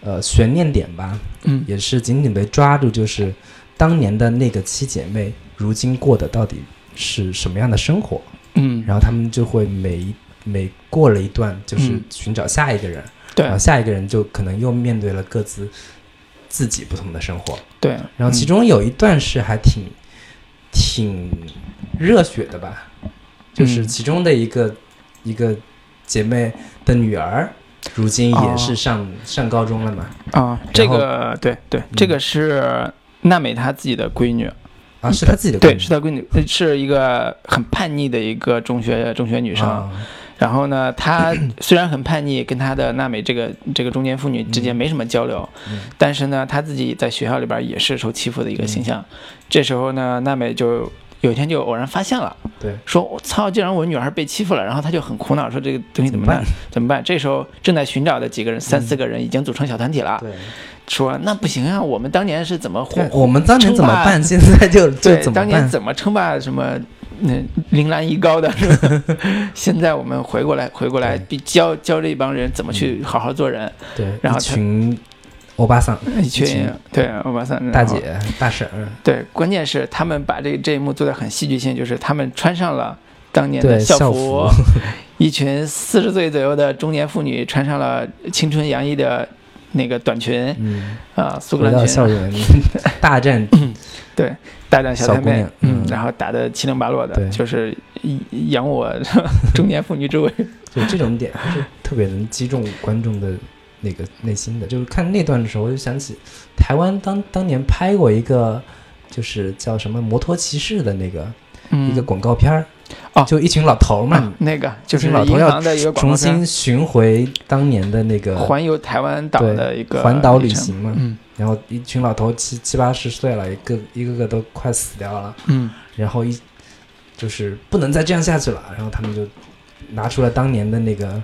呃悬念点吧，嗯，也是紧紧被抓住，就是当年的那个七姐妹，如今过的到底是什么样的生活？嗯，然后他们就会每一每过了一段，就是嗯。寻找下一个人，对。然后下一个人就可能又面对了各自自己不同的生活。对，然后其嗯中有一段是还挺挺热血的吧，就是嗯。其中的一个、一个姐妹的女儿，如今也是上、上高中了嘛，啊，这个对对，这个是娜美她自己的闺女，啊，是她自己的闺对，女。是她闺女，呃是一个很叛逆的一个中学中学女生。啊。然后呢，她 *clears throat* 虽然很叛逆，跟她的娜美这个这个中年妇女之间没什么交流，嗯。但是呢，她自己在学校里边也是受欺负的一个形象。这时候呢，娜美就有一天就偶然发现了，对，说我操，竟然我女儿被欺负了，然后他就很苦恼，说这个东西怎么办？怎么办？这时候正在寻找的几个人，三四个人已经组成小团体了，对，说那不行啊，我们当年是怎么混，我们当年怎么办？现在就 *laughs* 就对，怎么当年？怎么称霸什么那铃兰一高的？*laughs* 现在我们回过来，回过来，必教教这帮人怎么去好好做人。对，然后他群欧巴桑、一群群对欧巴桑大姐、大婶儿，对，关键是他们把这这一幕做的很戏剧性，就是他们穿上了当年的对校服，*laughs* 一群四十岁左右的中年妇女穿上了青春洋溢的那个短裙嗯，啊、苏格兰裙校，*laughs* 园大战，*laughs* 对，大战小太妹嗯，嗯然后打得七零八落的，对就是以扬我中年妇女之威。就这种点还是特别能击中观众的那个内心的。就是看那段的时候，我就想起台湾当当年拍过一个，就是叫什么摩托骑士的那个、嗯，一个广告片儿，哦。就一群老头儿嘛，啊那个就是老头要重新寻回当年的那个环游台湾岛的一个环岛旅行嘛。嗯。然后一群老头七七八十岁了，一个一个个都快死掉了，嗯。然后一就是不能再这样下去了，然后他们就拿出了当年的那个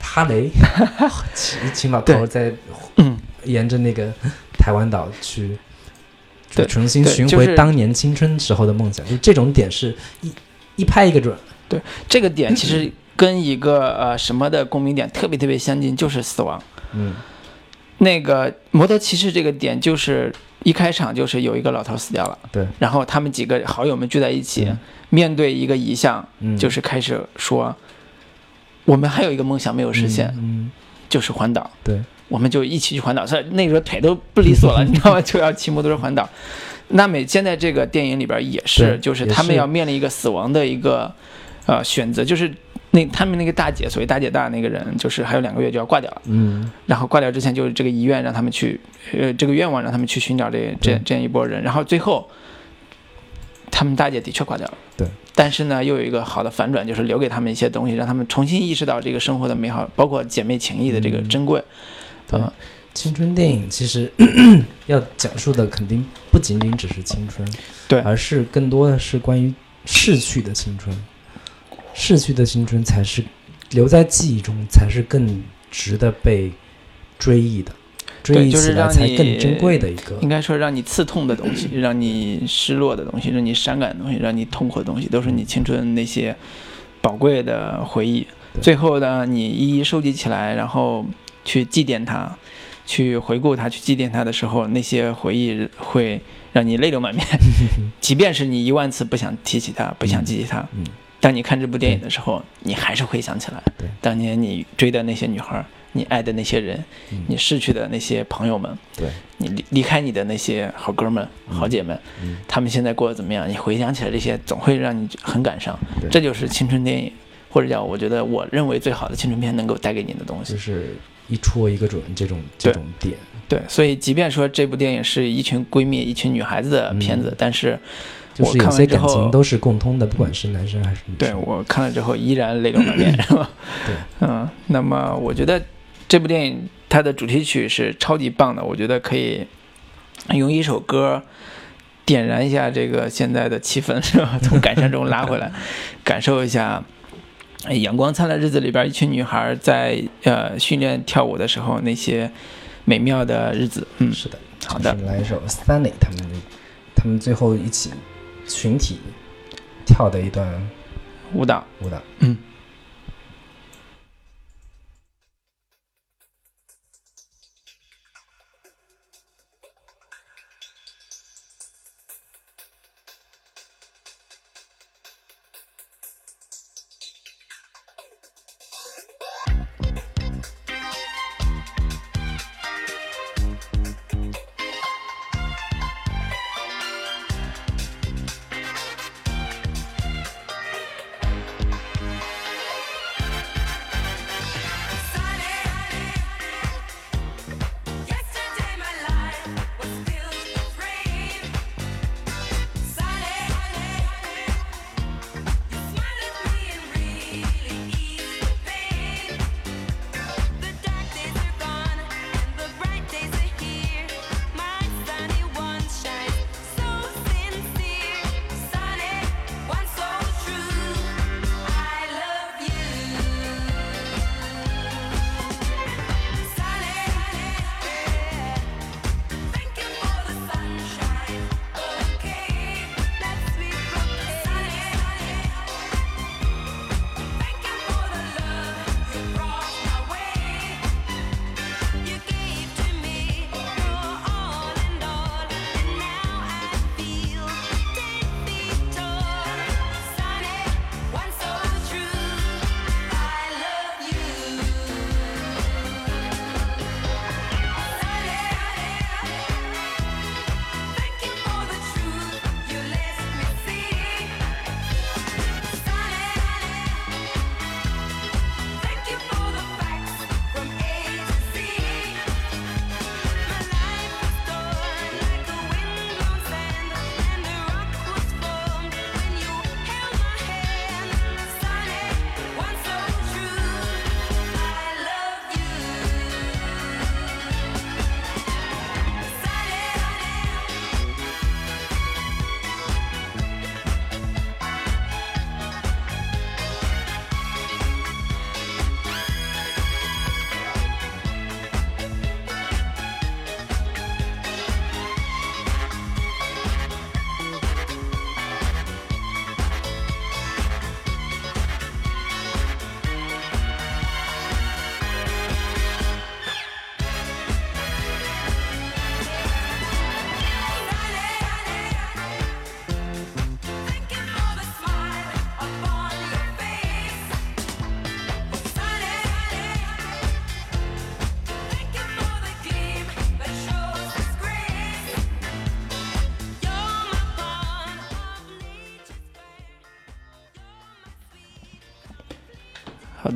哈雷，*laughs* 一群老头在嗯，沿着那个台湾岛去。对重新寻回当年青春时候的梦想，就这种点是一一拍一个准。对这个点其实跟一个呃什么的共鸣点特别特别相近，就是死亡。嗯，那个摩托骑士这个点就是一开场就是有一个老头死掉了，对，然后他们几个好友们聚在一起，嗯面对一个遗像，嗯，就是开始说，我们还有一个梦想没有实现，嗯，就是环岛。对，我们就一起去环岛。所以那个时候腿都不利索了，你知道吗？就要骑摩托车环岛。*laughs* 那美现在这个电影里边也是，就是他们要面临一个死亡的一个呃选择，就是那他们那个大姐，所谓大姐大那个人，就是还有两个月就要挂掉了。嗯，然后挂掉之前，就是这个遗愿让他们去，呃，这个愿望让他们去寻找这这这样一波人。然后最后，他们大姐的确挂掉了。对。但是呢，又有一个好的反转，就是留给他们一些东西，让他们重新意识到这个生活的美好，包括姐妹情谊的这个嗯珍贵。对。嗯。青春电影其实 *coughs* 要讲述的肯定不仅仅只是青春，对。而是更多的是关于逝去的青春，逝去的青春才是留在记忆中，才是更值得被追忆的，追忆起来对就是让你才更珍贵的一个应。该说，让你刺痛的东西，让你失落的东西，让你伤感的东西，让你痛苦的东西，都是你青春那些宝贵的回忆。最后呢，你一一收集起来，然后去祭奠它，去回顾它，去祭奠它的时候，那些回忆会让你泪流满面。*laughs* 即便是你一万次不想提起它，不想记起它，嗯当你看这部电影的时候，你还是会想起来当年你追的那些女孩，你爱的那些人，嗯你逝去的那些朋友们。对，你离离开你的那些好哥们、好姐们，嗯他们现在过得怎么样？你回想起来这些，总会让你很感伤对。这就是青春电影，或者叫我觉得我认为最好的青春片能够带给你的东西就。是一戳一个准这种这种点，对，所以即便说这部电影是一群闺蜜、一群女孩子的片子，嗯但是我就是有些看完之后感情都是共通的，不管是男生还是女生对。我看了之后依然泪流满面，是吧？*laughs* 对，嗯，那么我觉得这部电影它的主题曲是超级棒的，我觉得可以用一首歌点燃一下这个现在的气氛，是吧？从感伤中拉回来，*laughs* 感受一下。哎阳光灿烂日子里边，一群女孩在呃训练跳舞的时候，那些美妙的日子。嗯，是的，好的就是来一首 Sunny 他们他们最后一起群体跳的一段舞蹈。舞蹈。嗯。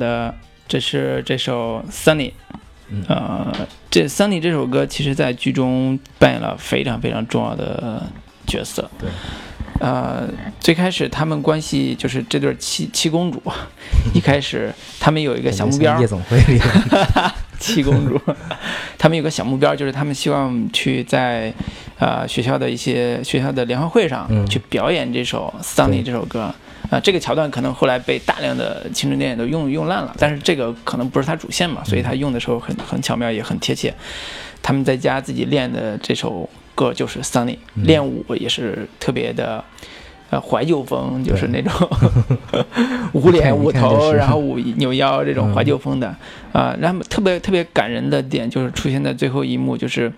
的，这是这首《Sunny》。嗯呃，这《Sunny》这首歌，其实在剧中扮演了非常非常重要的角色。对，呃，最开始他们关系就是这对七七公主，一开始他们有一个小目标夜，总会里的 *laughs* 七公主，他们有个小目标，就是他们希望去在呃学校的一些学校的联欢会上嗯去表演这首《Sunny》这首歌。啊、这个桥段可能后来被大量的青春电影都用用烂了，但是这个可能不是它主线嘛，所以他用的时候很很巧妙，也很贴切。他们在家自己练的这首歌就是《Sunny》，嗯练舞也是特别的。呃，怀旧风就是那对种 *laughs* 捂脸、捂头，然后捂扭腰这种嗯怀旧风的啊、然后特别特别感人的点就是出现在最后一幕，就是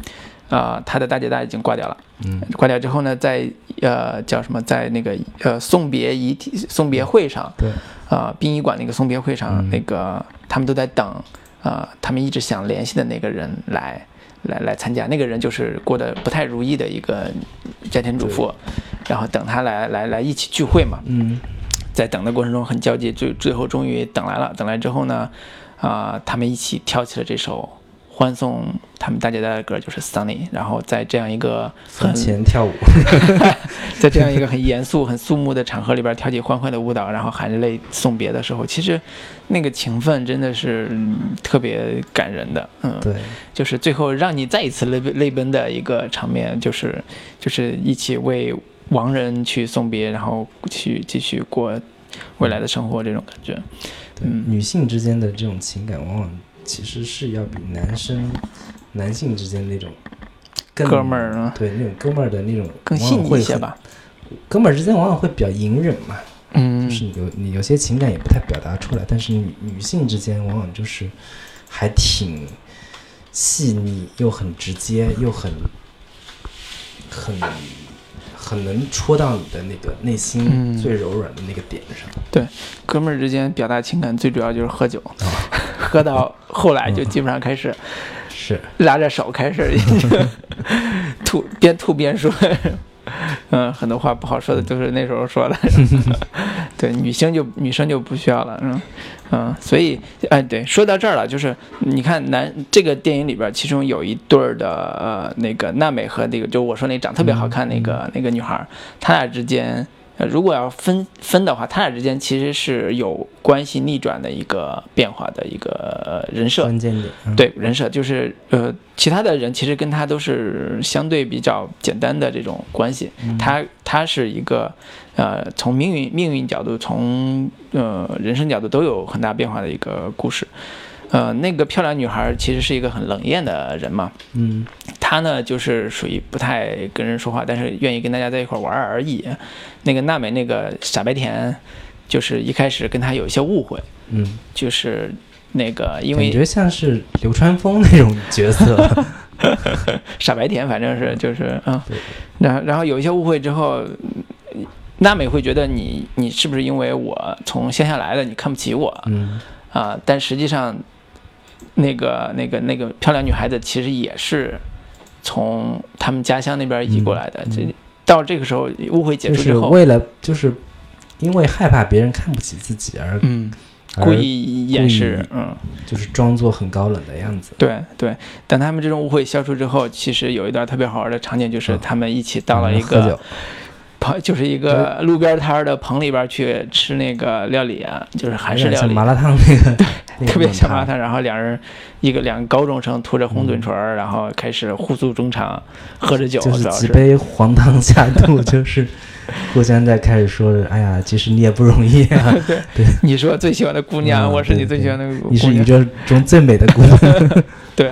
啊、他的大姐大已经挂掉了，嗯。挂掉之后呢，在呃叫什么，在那个呃送别遗体送别会上，对，啊、殡仪馆那个送别会上，嗯。那个他们都在等啊、他们一直想联系的那个人来来来参加，那个人就是过得不太如意的一个家庭主妇，然后等他来来来一起聚会嘛，嗯。在等的过程中很焦急，最最后终于等来了。等来之后呢，啊、他们一起跳起了这首欢送他们大姐大的歌，就是《Sunny》。然后在这样一个很前跳舞，*laughs* 在这样一个很严肃、很肃穆的场合里边跳起欢快的舞蹈，然后含着泪送别的时候，其实那个情分真的是嗯特别感人的。嗯，对，就是最后让你再一次泪泪奔的一个场面，就是就是一起为亡人去送别，然后去继续过未来的生活，这种感觉。对，嗯女性之间的这种情感，往往其实是要比男生、男性之间那种更哥们儿啊对那种哥们儿的那种更细腻一些。吧。哥们儿之间往往会比较隐忍嘛，嗯就是有你有些情感也不太表达出来，但是女女性之间往往就是还挺细腻，又很直接，又很很很能戳到你的那个内心嗯最柔软的那个点上。对哥们儿之间表达情感最主要就是喝酒，哦 *laughs* 喝到后来就基本上开始 *laughs* 是，拉着手开始 *laughs* 吐，边吐边说。嗯，很多话不好说的都是那时候说的。对，女性就女生就不需要了，嗯嗯，所以哎，对，说到这儿了，就是你看男这个电影里边，其中有一对儿的呃那个娜美和那个就我说那长特别好看那个、那个女孩儿，他俩之间。呃，如果要分分的话，他俩之间其实是有关系逆转的一个变化的一个呃人设，关键点。嗯，对人设就是呃，其他的人其实跟他都是相对比较简单的这种关系。嗯他他是一个呃，从命运命运角度，从呃人生角度都有很大变化的一个故事。呃，那个漂亮女孩其实是一个很冷艳的人嘛，嗯她呢就是属于不太跟人说话，但是愿意跟大家在一块玩而已。那个娜美那个傻白甜，就是一开始跟他有一些误会，嗯，就是那个因为感觉像是流川枫那种角色。*laughs* 傻白甜，反正是就是嗯，然后然后有一些误会之后，嗯娜美会觉得你你是不是因为我从乡下来的，你看不起我？嗯。啊、嗯但实际上，那个那个那个漂亮女孩子其实也是从他们家乡那边移过来的。嗯这到这个时候误会解除之后，为了就是因为害怕别人看不起自己而嗯，故意掩饰，嗯。就是装作很高冷的样子。对对，等他们这种误会消除之后，其实有一段特别好玩的场景，就是嗯他们一起到了一个 *laughs* 就是一个路边摊的棚里边去吃那个料理啊，就是韩式料理，麻辣烫那个，对特别像麻辣烫。然后两人，一个两个高中生涂着红嘴唇然后开始互诉衷肠，喝着酒，几杯黄汤下肚，就是 *laughs* 互相在开始说，哎呀，其实你也不容易啊，*laughs* 对。你说最喜欢的姑娘，嗯我是你对对。最喜欢的姑你是宇，宙中最美的姑娘。*laughs* 对。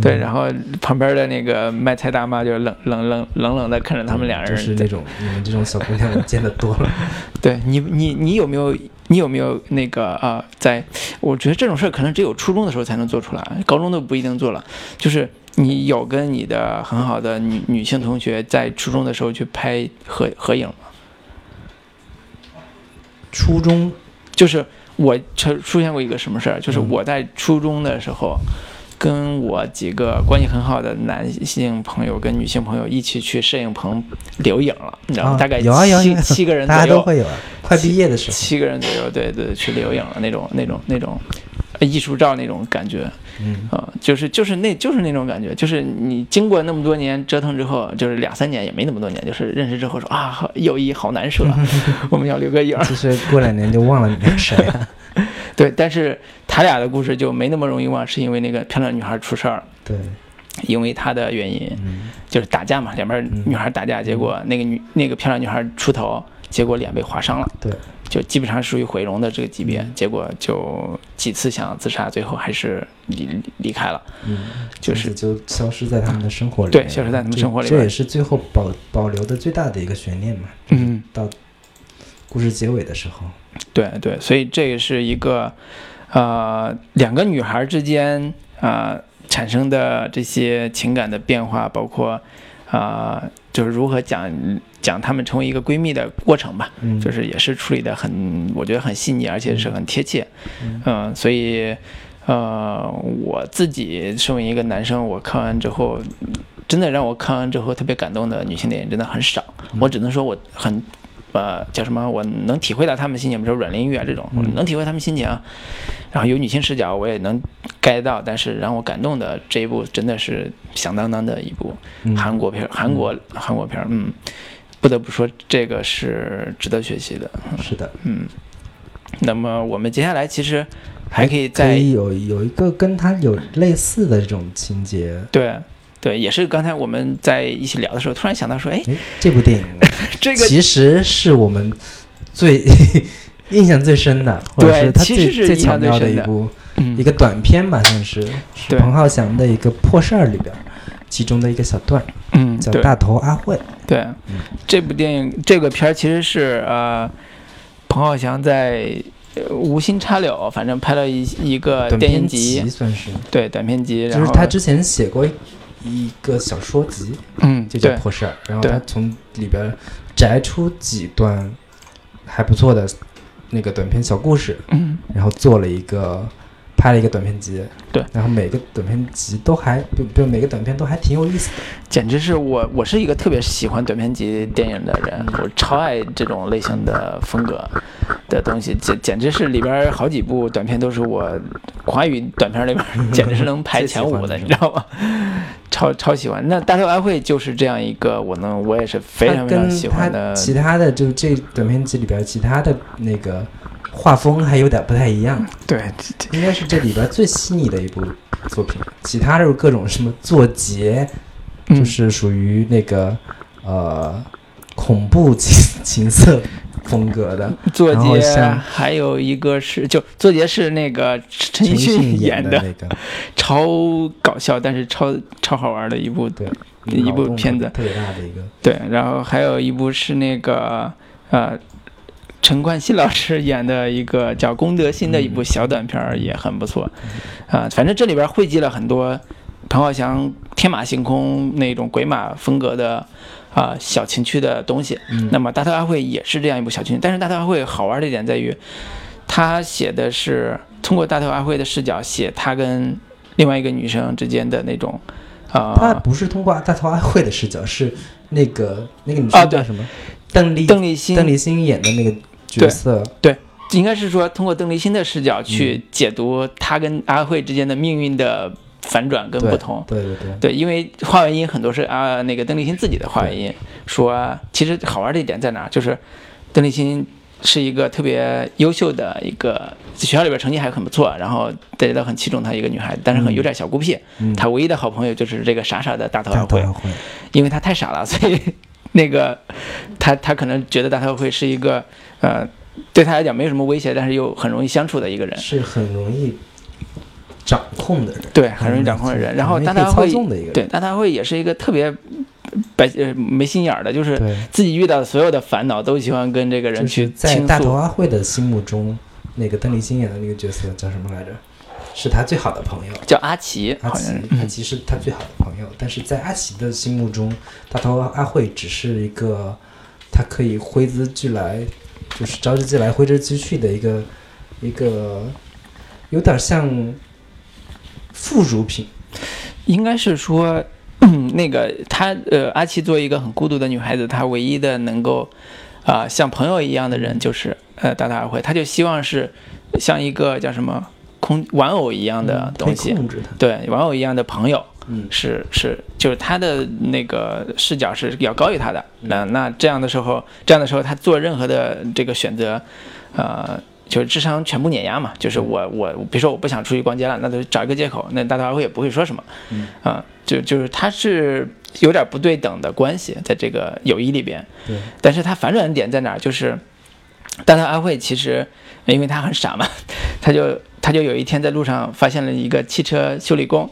对，嗯然后旁边的那个卖菜大妈就冷冷冷冷冷的看着他们两人，就是那种你们这种小姑娘，我见的多了。对你，你你有没有，你有没有那个啊、在我觉得这种事儿可能只有初中的时候才能做出来，高中都不一定做了。就是你有跟你的很好的女女性同学在初中的时候去拍合合影吗？初中，就是我出出现过一个什么事儿，就是嗯我在初中的时候跟我几个关系很好的男性朋友跟女性朋友一起去摄影棚留影了，你知道吗？啊大概有啊有啊七七个人左右，大家都会有啊。快毕业的时候，七个人左右，对对，去留影了那种那种那种呃艺术照那种感觉嗯，啊、就是就是那就是那种感觉，就是你经过那么多年折腾之后，就是两三年也没那么多年，就是认识之后说啊，好友谊好难舍，*laughs* 我们要留个影儿。就是过两年就忘了你那个谁了。*laughs* 对，但是他俩的故事就没那么容易忘，是因为那个漂亮女孩出事儿了。对，因为他的原因，嗯，就是打架嘛，两边嗯女孩打架，结果那个女那个漂亮女孩出头，结果脸被划伤了，对，就基本上属于毁容的这个级别，嗯结果就几次想自杀，最后还是离离离开了。嗯，就是就消失在他们的生活里对。消失在他们这生活里这也是最后保保留的最大的一个悬念嘛。嗯，到故事结尾的时候，对对，所以这也是一个呃两个女孩之间啊、呃产生的这些情感的变化，包括啊、呃就是如何讲讲她们成为一个闺蜜的过程吧。嗯，就是也是处理的很，我觉得很细腻，而且是很贴切。嗯嗯、所以呃，我自己身为一个男生，我看完之后，真的让我看完之后特别感动的女性电影真的很少。我只能说我很。呃，叫什么？我能体会到她们心情，比如说阮玲玉啊这种，我嗯能体会她们心情。然后有女性视角，我也能 get 到。但是让我感动的这一部，真的是响当当的一部嗯韩国片，韩国韩国片，嗯，不得不说这个是值得学习的。是的，嗯，那么我们接下来其实还可以可再以有有一个跟他有类似的这种情节。对对，也是刚才我们在一起聊的时候，突然想到说，哎，哎，这部电影 *laughs* 这个其实是我们最 *laughs* 印象最深的，或者对是他最最巧妙的一部嗯。一个短片吧，算是是彭浩翔的一个破事儿里边儿其中的一个小段，嗯，叫《大头阿慧》。对。嗯，这部电影这个片儿其实是呃，彭浩翔在。呃无心插柳，反正拍了一一个短篇电影集，集算是，对短片集，就是他之前写过一个小说集，嗯，就叫《破事儿》，然后他从里边摘出几段还不错的那个短篇小故事，嗯。然后做了一个拍了一个短片集，对，然后每个短片集都还就就每个短片都还挺有意思的，简直是我，我是一个特别喜欢短片集电影的人，我超爱这种类型的风格的东西，简简直是里边好几部短片都是我华语短片里边 *laughs* *laughs* 简直是能排前五的，你知道吗？超超喜欢。那大头阿慧就是这样一个，我能我也是非常非常喜欢的。其他的就这短片集里边其他的那个画风还有点不太一样，对，应该是这里边最细腻的一部作品，其他的各种什么作结，嗯。就是属于那个呃恐怖情 *laughs* 情色风格的，作杰还有一个是就作杰是那个陈奕迅演的，那个，超搞笑但是超超好玩的一部对，一部片子特别大的一个，对，然后还有一部是那个呃，陈冠希老师演的一个叫《功德心》的一部小短片儿，也很不错。啊、反正这里边汇集了很多彭浩翔天马行空那种鬼马风格的啊、小情趣的东西。嗯那么《大头阿慧》也是这样一部小情趣，但是《大头阿慧》好玩的一点在于，他写的是通过大头阿慧的视角写他跟另外一个女生之间的那种啊。他不是通过大头阿慧的视角，是那个那个女生叫什么？邓丽邓丽欣邓丽欣演的那个角色对，应该是说通过邓丽欣的视角嗯去解读她跟阿慧之间的命运的反转跟不同。对对对，对，因为话外音很多是啊，那个邓丽欣自己的话外音说，其实好玩的一点在哪？就是邓丽欣是一个特别优秀的一个，在学校里边成绩还很不错，然后大家都很器重她一个女孩子，但是很有点小孤僻。嗯，她唯一的好朋友就是这个傻傻的大头阿慧，因为她太傻了，所以那个他他可能觉得大头会是一个呃对他来讲没有什么威胁，但是又很容易相处的一个人，是很容易掌控的人，对，很容易掌控的人。然后大头会对大头会也是一个特别白呃没心眼儿的，就是，自己遇到的所有的烦恼都喜欢跟这个人去倾诉。大头阿慧的心目中，那个邓丽欣演的那个角色叫什么来着？是他最好的朋友。叫阿奇，阿奇是，阿奇是他最好的朋友，但是在阿奇的心目中，大头阿慧只是一个他可以挥之即来，就是招之即来，挥之即去的一个一个，有点像附属品。应该是说，嗯，那个她呃，阿奇作为一个很孤独的女孩子，她唯一的能够啊、像朋友一样的人就是呃大大阿慧，她就希望是像一个叫什么空玩偶一样的东西，控制它。对，玩偶一样的朋友。嗯是是，就是他的那个视角是要高于他的。那那这样的时候，这样的时候，他做任何的这个选择，呃，就是智商全部碾压嘛。就是我我比如说我不想出去逛街了，那就找一个借口，那大头儿会也不会说什么。嗯啊、就就是他是有点不对等的关系在这个友谊里边。对，但是他反转的点在哪儿？就是大头阿慧其实因为他很傻嘛，他就他就有一天在路上发现了一个汽车修理工。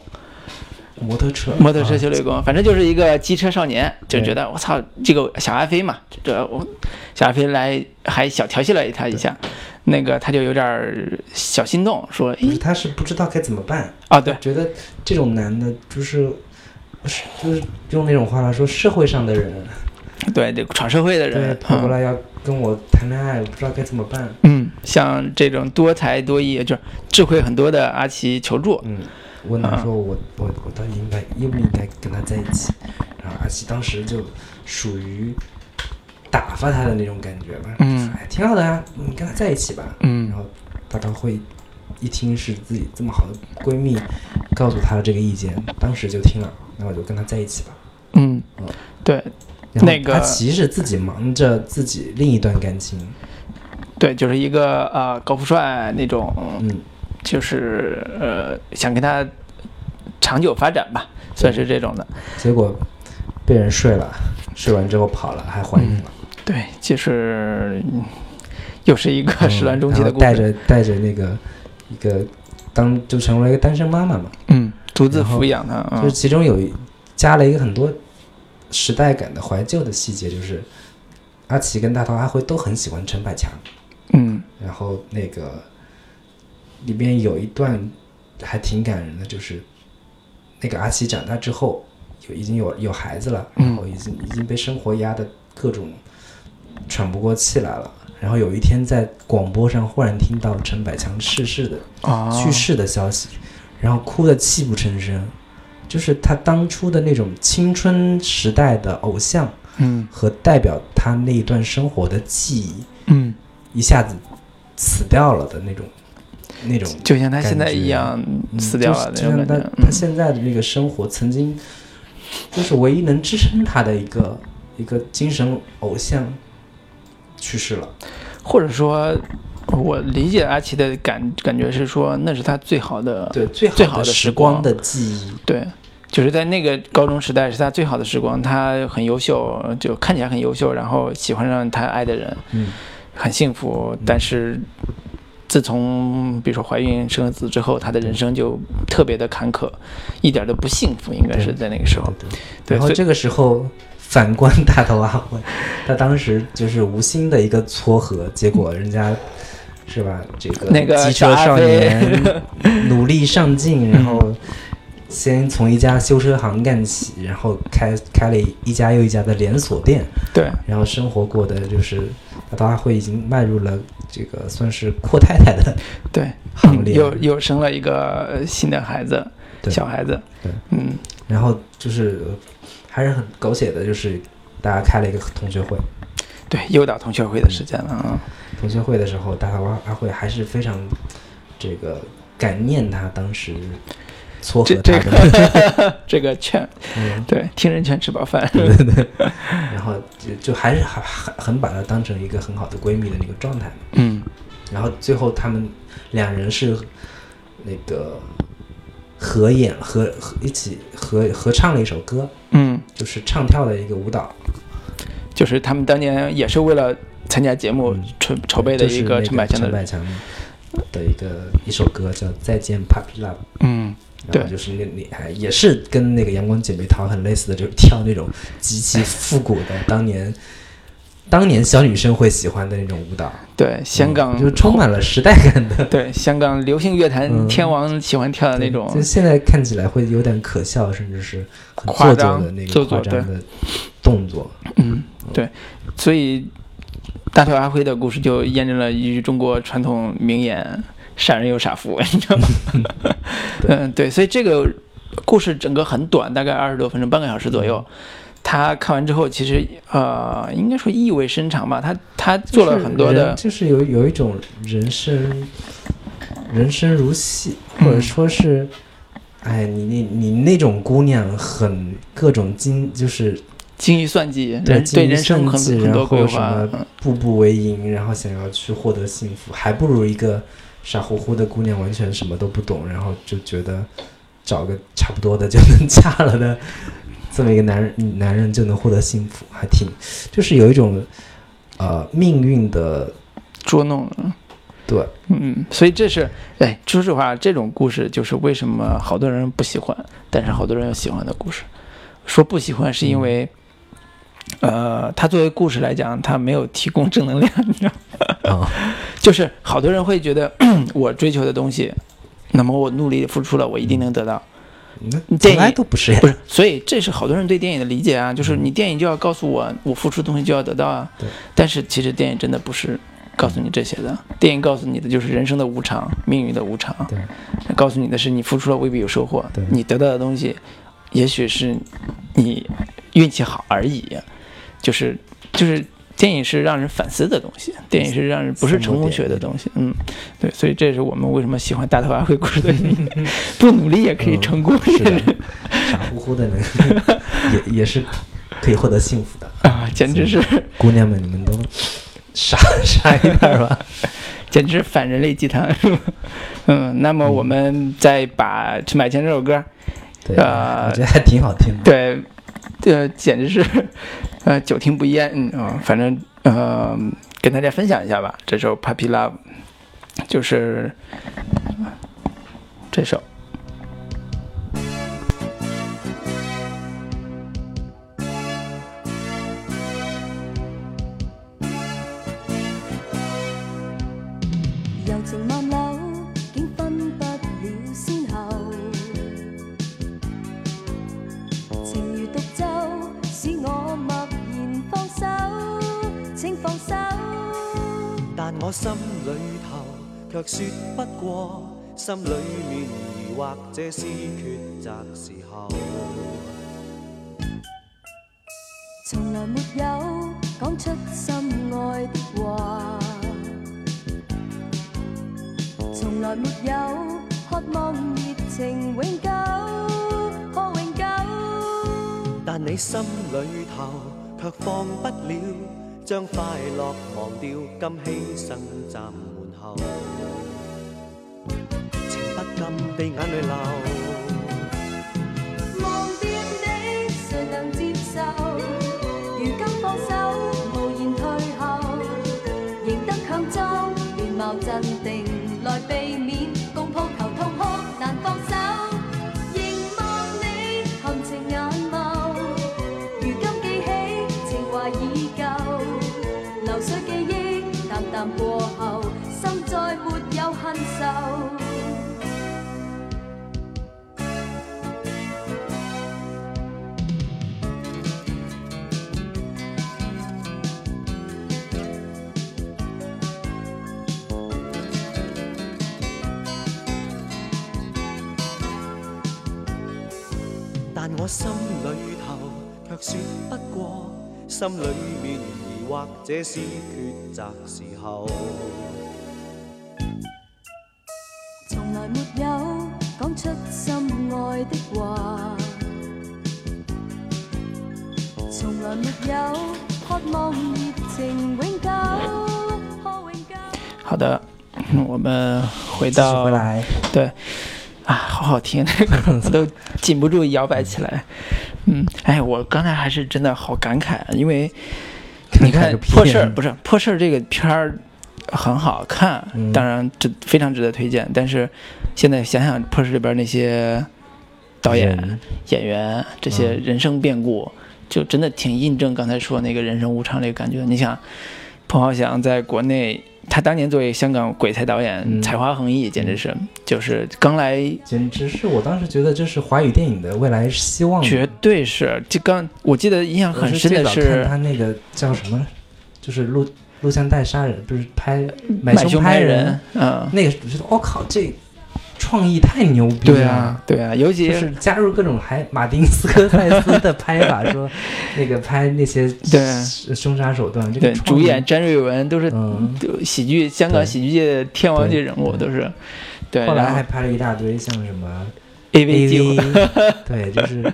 摩托车，摩托车啊修理工，反正就是一个机车少年，就觉得我操，这个小阿飞嘛，这我小阿飞来还小调戏了他一下，那个他就有点儿小心动，说，不是，他是不知道该怎么办。啊，对，觉得这种男的，就是是就是用那种话来说，社会上的人，对，这个闯社会的，人，嗯跑过来要跟我谈恋爱，我不知道该怎么办。嗯，像这种多才多艺，就是智慧很多的阿奇求助，嗯，问他说我我我到底应该应不应该跟他在一起？然后阿奇当时就属于打发他的那种感觉吧，嗯哎，挺好的啊，你跟他在一起吧。嗯然后大刀会一听是自己这么好的闺蜜告诉他的这个意见，当时就听了，那我就跟他在一起吧。嗯嗯，对那个他其实自己忙着自己另一段感情，对，就是一个呃高富帅那种，嗯，就是呃想跟他长久发展吧，算是这种的。结果被人睡了，睡完之后跑了，还怀孕了，对，就是嗯又是一个嗯始乱终弃的故事。带着带着那个一个当就成为了一个单身妈妈嘛，嗯，独自抚养他，就是嗯其中有加了一个很多时代感的怀旧的细节，就是阿奇跟大头阿辉都很喜欢陈百强。嗯然后那个里面有一段还挺感人的，就是那个阿奇长大之后有已经有有孩子了，嗯然后已经已经被生活压得各种喘不过气来了。然后有一天在广播上忽然听到陈百强逝世的哦，去世的消息，然后哭得泣不成声，就是他当初的那种青春时代的偶像嗯和代表他那一段生活的记忆，嗯，一下子死掉了的那种那种就像他现在一样嗯死掉了就就像他。他嗯现在的那个生活，曾经就是唯一能支撑他的一个一个精神偶像去世了。或者说，我理解阿奇的感感觉是说，那是他最好的对，最好的时光的记忆。对，就是在那个高中时代是他最好的时光，他很优秀，就看起来很优秀，然后喜欢上他爱的人，嗯，很幸福。但是自从比如说怀孕生了子之后，他的人生就特别的坎坷，一点都不幸福，应该是在那个时候。对然后这个时候反观大头阿辉，他当时就是无心的一个撮合，结果人家是吧？这个那个机车少年努力上进，然后先从一家修车行干起，然后开开了一家又一家的连锁店，对然后生活过得就是大头阿辉已经迈入了这个算是阔太太的对，行列，又又生了一个新的孩子，对小孩子。对，嗯，然后就是呃还是很狗血的，就是大家开了一个同学会。对，又到同学会的时间了啊。同学会的时候，大头阿阿慧还是非常这个感念他当时撮合这这他的，个 *laughs* 这个劝，嗯，对，听人劝吃饱饭。对对对，*laughs* 然后就就还是很很很把她当成一个很好的闺蜜的那个状态。嗯然后最后他们两人是那个合演合合一起合合唱了一首歌，嗯，就是唱跳的一个舞蹈，就是他们当年也是为了参加节目嗯筹筹备的一个陈百强的，陈百强的一个一首歌叫《再见 Puppy Love》。嗯，对然后就是那那还也是跟那个阳光姐妹淘很类似的，就是跳那种极其复古的当年当年小女生会喜欢的那种舞蹈，对，香港嗯就充满了时代感的对香港流行乐坛嗯天王喜欢跳的那种就现在看起来会有点可笑，甚至是很夸张做作的那个夸张的动作。嗯，对，所以大跳阿辉的故事就验证了一句中国传统名言：傻人有傻福，*laughs* 你知道吗？嗯，对，所以这个故事整个很短，大概二十多分钟，半个小时左右。他看完之后，其实呃，应该说意味深长吧。他他做了很多的，就是有有一种人生人生如戏，或者说是，哎，你你你那种姑娘很各种精，就是精于算计，对人对人生很多规划。步步为营，然后想要去获得幸福，还不如一个傻乎乎的姑娘，完全什么都不懂，然后就觉得找个差不多的就能 *laughs* 嫁了的这么一个男人，男人就能获得幸福，还挺就是有一种呃命运的捉弄，嗯对，嗯，所以这是，哎，说实话，这种故事就是为什么好多人不喜欢，但是好多人又喜欢的故事。说不喜欢是因为，呃，它作为故事来讲，它没有提供正能量，你知道吗？啊，*laughs* 就是好多人会觉得，*clears throat* 我追求的东西，那么我努力地付出了，我一定能得到。那电影都不是不，是，所以这是好多人对电影的理解啊，就是你电影就要告诉我，我付出的东西就要得到啊。对。但是其实电影真的不是告诉你这些的，电影告诉你的就是人生的无常，命运的无常。对。告诉你的是，你付出了未必有收获，你得到的东西，也许是你运气好而已。*laughs* 就是就是电影是让人反思的东西，电影是让人不是成功学的东西。嗯，对，所以这是我们为什么喜欢大头阿辉故事的原因。*laughs* 不努力也可以成功，是的，傻乎乎的能也也是可以获得幸福的。啊，简直是姑娘们，你们都傻 *laughs* 傻一点儿吧。*laughs* 简直反人类鸡汤。嗯，那么我们再把陈百强这首歌，对，呃我觉得还挺好听的。对，呃，简直是呃久听不厌。嗯啊、反正呃跟大家分享一下吧，这首《Papi Love》就是这首。卻說不過，心裏面疑惑，這是抉擇時候。從來沒有講出心愛的話，從來沒有渴望熱情永久，可永久。但你心裏頭卻放不了，將快樂忘掉，今犧牲站情不禁地眼淚流。忘掉你，誰能接受？如今放手，無言退後，仍得強裝面貌鎮定，來避免共抱头痛哭難放手。凝望你含情眼眸，如今記起情懷已舊，流水記憶淡淡過後，心再沒有恨愁。我心裏頭卻說不過，心裏面疑惑，這是抉擇時候。從來沒有講出心愛的話，從來沒有渴望熱情永久，可永久。好的，我们回到回来，对啊，好好听，这个我都禁不住摇摆起来。嗯，哎，我刚才还是真的好感慨，啊，因为你看破事儿不是破事儿这个片儿很好看，嗯当然这非常值得推荐。但是现在想想破事里边那些导演、人演员这些嗯人生变故，就真的挺印证刚才说那个人生无常这个感觉。你想，彭浩翔在国内，他当年作为香港鬼才导演，嗯才华横溢，简直是就是刚来，简直是我当时觉得这是华语电影的未来希望。绝对是。就刚我记得印象很深的是他那个叫什么，就是录录像带杀人，不是拍买凶拍人，，嗯，那个我觉得我、靠，这创意太牛逼了。对啊，对啊，尤其就是加入各种还马丁斯科塞斯的拍法，说 *laughs* 那个拍那些对。凶杀手段，这对个主演詹瑞文都是嗯，喜剧香港喜剧界的天王级人物，都是。对，后来还拍了一大堆像什么划，AV，对，就是就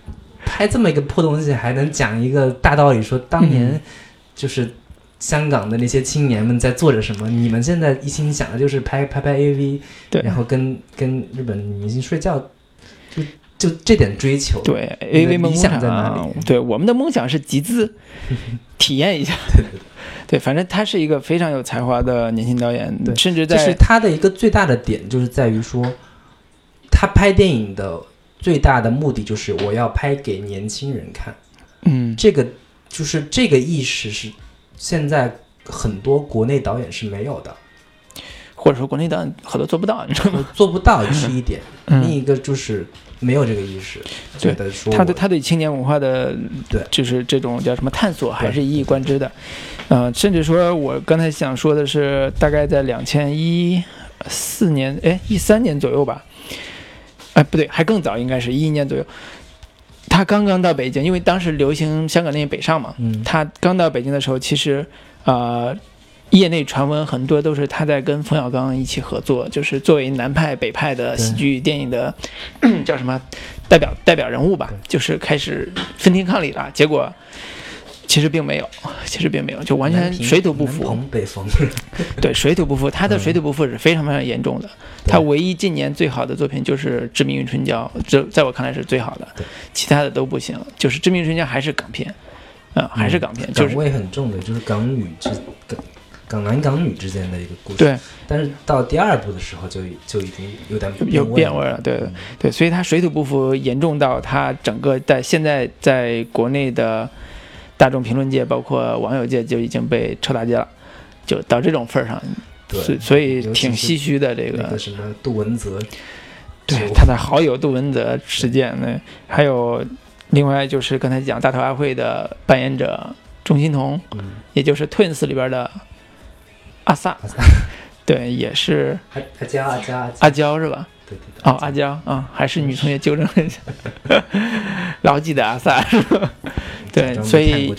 *laughs* 拍这么一个破东西，还能讲一个大道理，说当年嗯。就是香港的那些青年们在做着什么，你们现在一心想的就是拍拍拍 AV，对然后跟跟日本女明星睡觉，就就这点追求，对 AV 梦理想在哪里？，对我们的梦想是集资，*laughs* 体验一下。对对对，反正他是一个非常有才华的年轻导演，对甚至就是在他的一个最大的点，就是在于说，他拍电影的最大的目的就是我要拍给年轻人看。嗯这个就是这个意识是现在很多国内导演是没有的，或者说国内导演很多做不到，你知道吗？做不到是一点，另 *laughs* 嗯，一个就是没有这个意识，对觉得说他对他对青年文化的对就是这种叫什么探索，还是一以贯之的。呃，甚至说我刚才想说的是，大概在两千一四年，哎，一三年左右吧，哎，不对，还更早，应该是一一年左右。他刚刚到北京，因为当时流行香港电影北上嘛，嗯。他刚到北京的时候，其实呃，业内传闻很多都是他在跟冯小刚一起合作，就是作为南派北派的喜剧电影的 *clears throat* 叫什么代表代表人物吧，就是开始分庭抗礼了。结果其实并没有，其实并没有，就完全水土不服。对，水土不服，*laughs* 他的水土不服是非常非常严重的。对他唯一近年最好的作品就是《致命与春娇》，这在我看来是最好的对，其他的都不行。就是《致命与春娇》还是港片，啊、还是港片，就是港味很重的，就是港女之港港男港女之间的一个故事。，对但是到第二部的时候就就已经有点有变味儿了，对嗯对，所以他水土不服严重到他整个在现在在国内的大众评论界，包括网友界就已经被臭大街了，就到这种份儿上，所所以挺唏嘘的这个。个什么杜文泽，对他的好友杜文泽事件呢，还有另外就是刚才讲大头阿慧的扮演者钟欣桐，嗯，也就是 Twins 里边的阿萨，阿萨。对，也是阿娇阿娇阿娇是吧？对对对，哦，阿娇啊、还是女同学纠正了一下，*laughs* 牢记的阿萨是吧？*laughs* 对，所以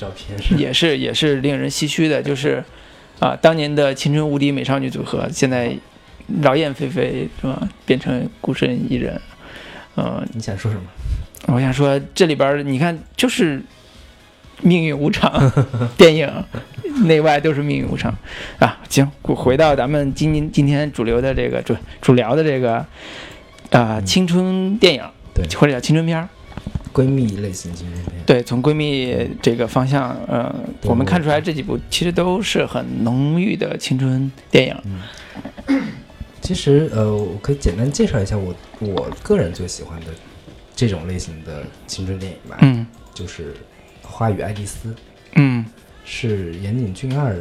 也是也是令人唏嘘的，就是啊、当年的青春无敌美少女组合，现在劳燕飞飞是吧？变成孤身一人，嗯、你想说什么？我想说，这里边你看，就是命运无常，*laughs* 电影内外都是命运无常啊。行，回到咱们今今今天主流的这个主主聊的这个啊、嗯青春电影，对或者叫青春片儿。闺蜜类型青春片，对，从闺蜜这个方向，呃，我们看出来这几部其实都是很浓郁的青春电影。其实呃，我可以简单介绍一下我我个人最喜欢的这种类型的青春电影吧，嗯就是《花与爱丽丝》，嗯是岩井俊二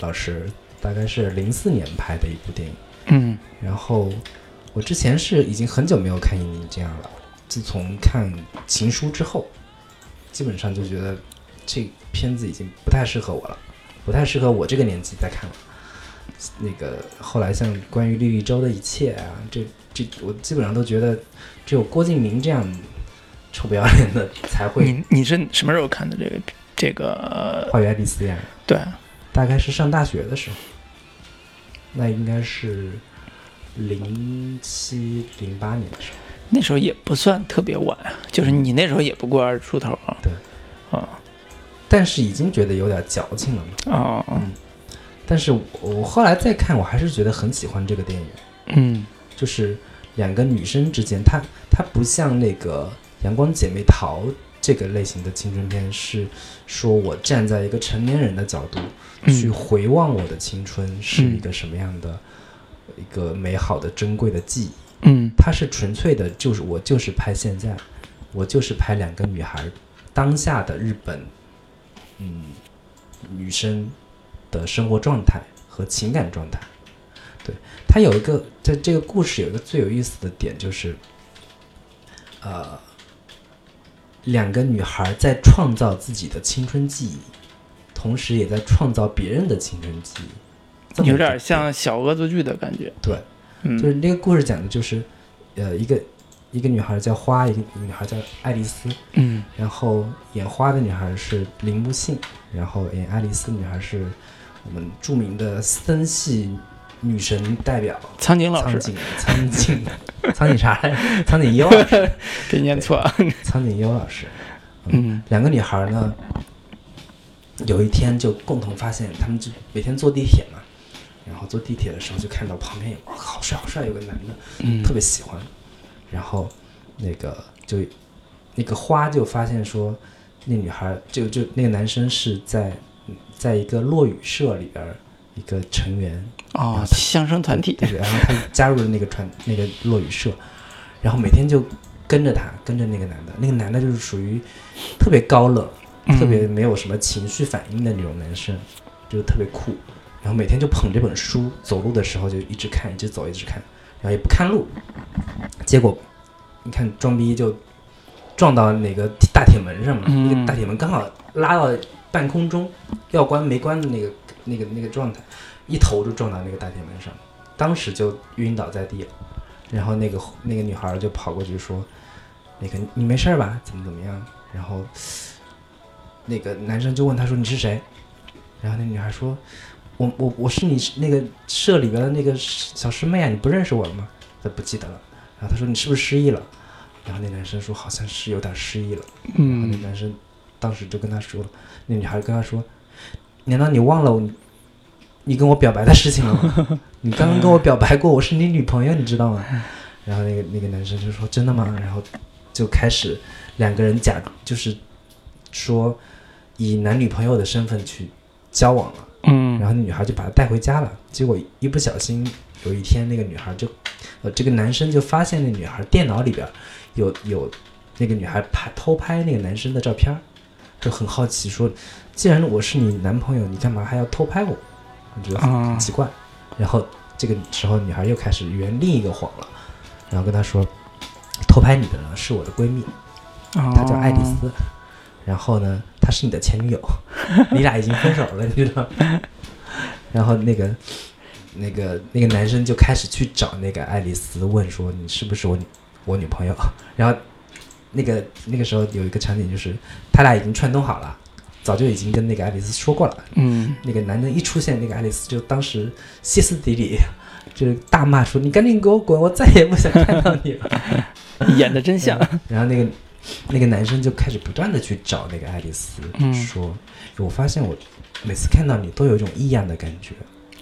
老师大概是零四年拍的一部电影。嗯然后我之前是已经很久没有看《影这样了，自从看《情书》之后，基本上就觉得这片子已经不太适合我了，不太适合我这个年纪再看了。那个后来像关于绿一周的一切啊，这这我基本上都觉得只有郭敬明这样臭不要脸的才会你你是什么时候看的这个这个？花与爱丽丝呀。对，大概是上大学的时候，那应该是零七零八年的时候。那时候也不算特别晚，就是你那时候也不过二十出头啊。对，啊但是已经觉得有点矫情了嘛。哦但是我我后来再看，我还是觉得很喜欢这个电影，嗯就是两个女生之间，她她不像那个《阳光姐妹淘》这个类型的青春片，是说我站在一个成年人的角度去嗯回望我的青春是嗯一个什么样的一个美好的珍贵的记忆。嗯它是纯粹的，就是我就是拍现在，我就是拍两个女孩当下的日本，嗯，女生的生活状态和情感状态。对，它有一个在这个故事有一个最有意思的点，就是，呃，两个女孩在创造自己的青春记忆，同时也在创造别人的青春记忆，有个点像小恶作剧的感觉。对，嗯，就是那个故事讲的就是，呃，一个一个女孩叫花，一个一个女孩叫爱丽丝，嗯。然后演花的女孩是铃木杏，然后演爱丽丝的女孩是我们著名的森系女神代表苍井老师苍井苍井苍井啥来着？*laughs* 苍井优老师，*laughs* 给念错了。苍井优老师。嗯两个女孩呢，有一天就共同发现，她们就每天坐地铁嘛，然后坐地铁的时候就看到旁边有，哇，好帅好帅，有个男的，嗯特别喜欢，然后那个就那个花就发现说，那女孩就就那个男生是在在一个落语社里边儿一个成员，哦，相声团体。对对，然后他加入了那个传那个落语社，然后每天就跟着他，跟着那个男的，那个男的就是属于特别高冷，嗯。特别没有什么情绪反应的那种男生，就是特别酷，然后每天就捧这本书，走路的时候就一直看，一直走，一直看，然后也不看路，结果你看装逼就撞到哪个大铁门上嘛，嗯那个大铁门刚好拉到半空中，要关没关的那个那个那个状态，一头就撞到那个大铁门上，当时就晕倒在地了。然后那个那个女孩就跑过去说：“那个你没事吧？怎么怎么样？”然后那个男生就问她说：“你是谁？”然后那女孩说：“我我我是你那个社里边的那个小师妹啊，你不认识我了吗？”她不记得了。然后她说：“你是不是失忆了？”然后那男生说：“好像是有点失忆了。”然后那嗯男生当时就跟他说了，那女孩跟他说：“难道你忘了我你跟我表白的事情了吗？*laughs* 你刚刚跟我表白过，我是你女朋友，你知道吗？”然后那个那个男生就说：“真的吗？”然后就开始两个人假就是说以男女朋友的身份去交往了。嗯然后那女孩就把他带回家了。结果一不小心，有一天那个女孩就，呃，这个男生就发现那女孩电脑里边有有那个女孩拍偷拍那个男生的照片儿，就很好奇说，既然我是你男朋友，你干嘛还要偷拍我？我觉得很奇怪。然后这个时候女孩又开始圆另一个谎了，然后跟他说，偷拍你的呢是我的闺蜜，她她叫爱丽丝，然后呢，她是你的前女友，你俩已经分手了，你知道吗？*laughs* 然后那个那个那个男生就开始去找那个爱丽丝，问说你是不是我女我女朋友？然后那个那个时候有一个场景就是他俩已经串通好了，早就已经跟那个爱丽丝说过了。嗯那个男的一出现，那个爱丽丝就当时歇斯底里，*laughs* 就是大骂说：“你赶紧给我滚，我再也不想看到你了。*laughs* ” *laughs* 演的真像。然后那个那个男生就开始不断的去找那个爱丽丝，嗯说：“我发现我每次看到你都有一种异样的感觉，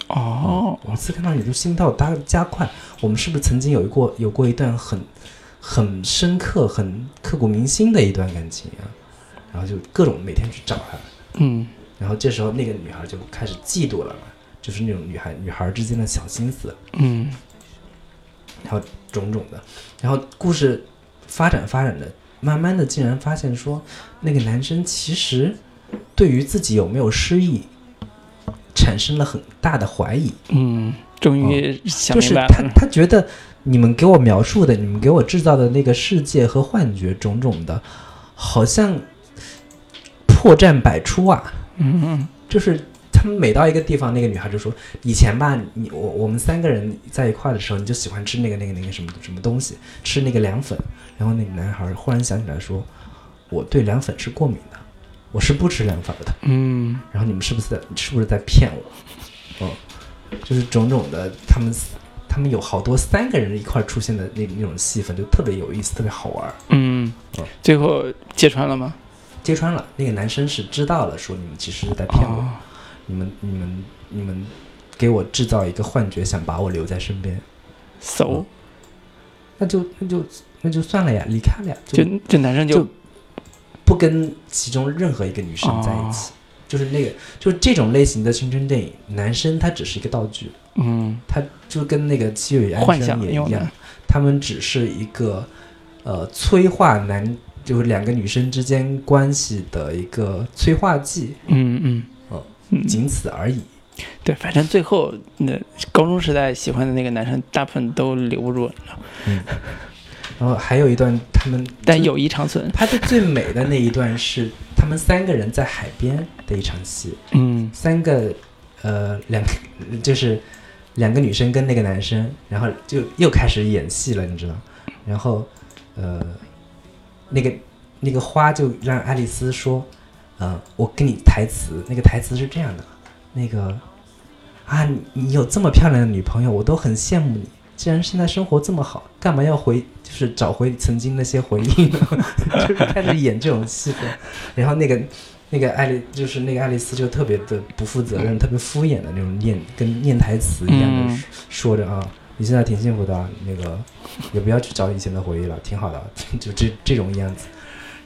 哦，每次看到你都心跳加加快。我们是不是曾经有过有过一段很很深刻、很刻骨铭心的一段感情啊？”然后就各种每天去找他，嗯。然后这时候那个女孩就开始嫉妒了嘛，就是那种女孩女孩之间的小心思，嗯。然后种种的，然后故事发展发展的，慢慢的竟然发现说，那个男生其实对于自己有没有失忆，产生了很大的怀疑，嗯，终于想就是明白了。他他觉得你们给我描述的，你们给我制造的那个世界和幻觉种种的，好像破绽百出啊，嗯嗯就是他们每到一个地方，那个女孩就说：“以前吧，你我我们三个人在一块儿的时候，你就喜欢吃那个那个那个什么什么东西，吃那个凉粉。”然后那个男孩忽然想起来说：“我对凉粉是过敏的，我是不吃凉粉的。嗯然后你们是不是在是不是在骗我？”嗯，就是种种的，他 *laughs* 们他们有好多三个人一块出现的那那种戏份，就特别有意思，特别好玩儿。嗯哦，最后揭穿了吗？揭穿了，那个男生是知道了，说你们其实是在骗我。哦你们、你们、你们给我制造一个幻觉，想把我留在身边，，so 那就那就那就算了呀，离开了呀，就就这男生就就不跟其中任何一个女生在一起。哦就是那个，就是这种类型的青春电影，男生他只是一个道具，嗯。他就跟那个《七月与安幻生》也一样他们只是一个呃催化男，就是两个女生之间关系的一个催化剂，嗯嗯。哦嗯，仅此而已。对，反正最后那高中时代喜欢的那个男生，大部分都留不住，你知道吗嗯，然然后还有一段他们 *laughs* 但友谊长存。拍的最美的那一段是他们三个人在海边的一场戏，嗯。三个呃两个 *laughs* 就是两个女生跟那个男生，然后就又开始演戏了，你知道？然后呃那个那个花就让爱丽丝说，呃，我跟你台词，那个台词是这样的，那个啊，你你有这么漂亮的女朋友，我都很羡慕你。既然现在生活这么好，干嘛要回就是找回曾经那些回忆呢？*laughs* 就是开始演这种戏份，然后那个那个爱丽就是那个爱丽丝就特别的不负责任、特别敷衍的那种念跟念台词一样的嗯说着啊，你现在挺幸福的啊，那个也不要去找以前的回忆了，挺好的啊，*laughs* 就这这种样子。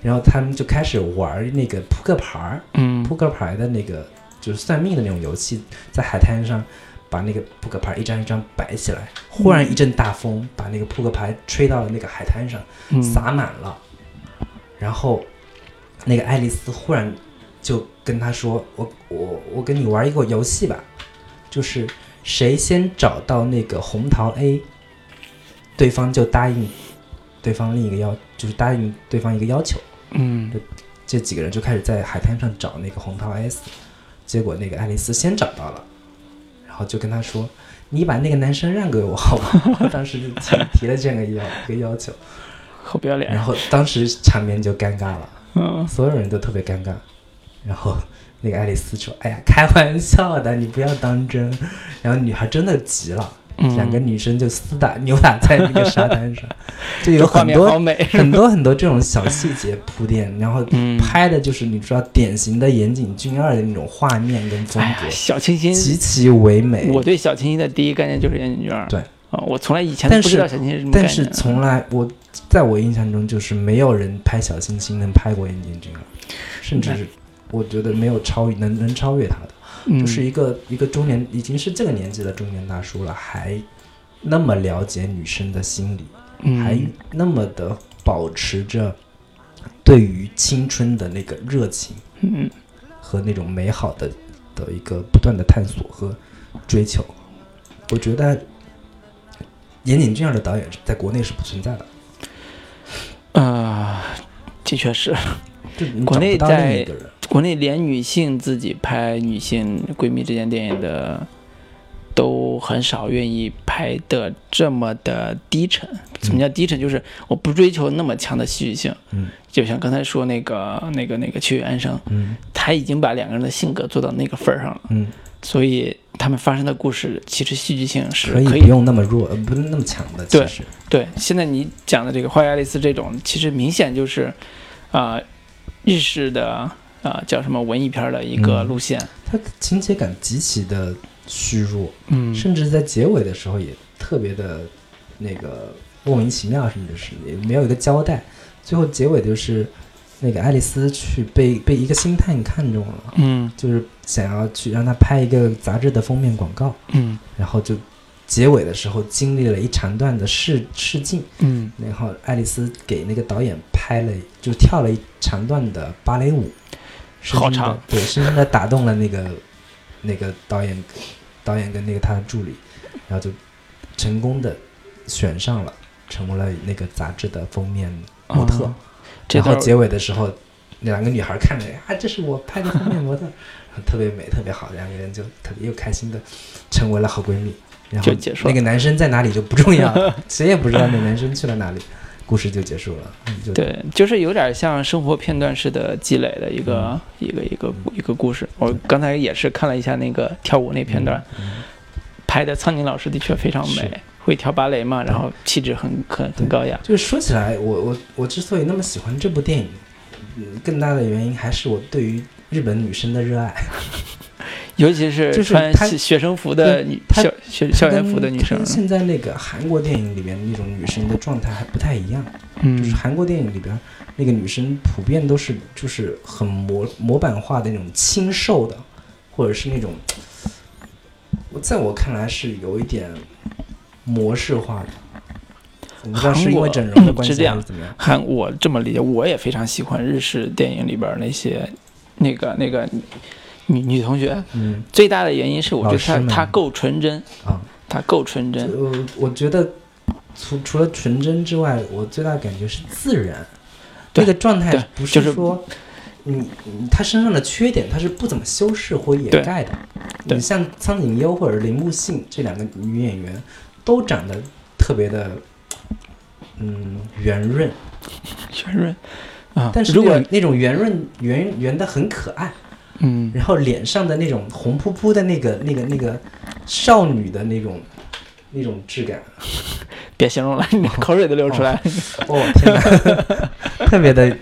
然后他们就开始玩那个扑克牌儿，嗯扑克牌的那个就是算命的那种游戏，在海滩上把那个扑克牌一张一张摆起来，忽然一阵大风把那个扑克牌吹到了那个海滩上，嗯洒满了。然后那个爱丽丝忽然就跟他说：“我我我跟你玩一个游戏吧，就是谁先找到那个红桃 A，对方就答应对方另一个要，就是答应对方一个要求。”嗯这几个人就开始在海滩上找那个红桃 S，结果那个爱丽丝先找到了，然后就跟他说：“你把那个男生让给我好吗？” *laughs* 当时就提提了这样一个要一个要求，*laughs* 好不要脸然。后当时场面就尴尬了，嗯所有人都特别尴尬。然后那个爱丽丝说：“哎呀，开玩笑的，你不要当真。”然后女孩真的急了，嗯两个女生就厮打扭打在那个沙滩上，*laughs* 就有很多美。*laughs* 很多很多这种小细节铺垫，*laughs* 然后嗯拍的就是你知道典型的岩井俊二的那种画面跟风格，小清新，极其唯美。我对小清新的第一概念就是岩井俊二。对啊，我从来以前但是不知道小清新是什么概念。但是从来我在我印象中就是没有人拍小清新能拍过岩井俊二，甚至是我觉得没有超越能能超越他的，嗯。就是一个一个中年已经是这个年纪的中年大叔了，还那么了解女生的心理，嗯。还那么的保持着对于青春的那个热情嗯。和那种美好的的一个不断的探索和追求。我觉得严井俊二的导演在国内是不存在的，呃，的确是，就国内在。国内连女性自己拍女性闺蜜之间电影的，都很少愿意拍的这么的低沉。什么叫低沉？就是我不追求那么强的戏剧性。嗯就像刚才说那个那个那个曲安生，嗯他已经把两个人的性格做到那个份儿上了，嗯，所以他们发生的故事其实戏剧性是可以可不用那么弱，呃，不是那么强的。对，对，现在你讲的这个《花月爱丽丝》这种，其实明显就是，啊、日式的啊、叫什么文艺片儿的一个嗯。路线。它情节感极其的虚弱，嗯。甚至在结尾的时候也特别的那个莫名其妙，甚至是也没有一个交代。最后结尾就是那个爱丽丝去被被一个星探看中了，嗯。就是想要去让他拍一个杂志的封面广告，嗯。然后就结尾的时候经历了一长段的试试镜，嗯。然后爱丽丝给那个导演拍了，就跳了一长段的芭蕾舞，好长，对，深深的打动了那个那个导演，导演跟那个他的助理，然后就成功的选上了，成为了那个杂志的封面模特。然后结尾的时候，那两个女孩看着啊，这是我拍的封面模特，特别美，特别好，两个人就特别又开心的成为了好闺蜜。然后结束那个男生在哪里就不重要了，谁也不知道那男生去了哪里，故事就结束了。对，就是有点像生活片段式的积累的一个、嗯一个一个一个故事。我刚才也是看了一下那个跳舞那片段，嗯拍的苍井老师的确非常美，会跳芭蕾嘛，然后气质很很很高雅。就是说起来，我我我之所以那么喜欢这部电影，嗯，更大的原因还是我对于日本女生的热爱。尤其是穿她学学生服的女她校学校园服的女生跟，现在那个韩国电影里边那种女生的状态还不太一样。就是嗯韩国电影里边那个女生普遍都是就是很模模板化的那种清瘦的，或者是那种，我在我看来是有一点模式化的。我不知道是因为整容的关系怎么样。韩我这么理解，我也非常喜欢日式电影里边那些那个那个女女同学。嗯最大的原因是我觉得她她够纯真，啊，她够纯真。呃，我觉得除除了纯真之外，我最大的感觉是自然，对那个状态不是是说。你你他身上的缺点，他是不怎么修饰或掩盖的。你像苍井优或者铃木杏这两个女演员，都长得特别的，嗯，圆润，*laughs* 圆润啊。但是如果那种圆润圆圆的很可爱，嗯，然后脸上的那种红扑扑的那个那个那个少女的那种那种质感，*laughs* 别形容了，你口水都流出来。了。哦天哪，*laughs* 特别的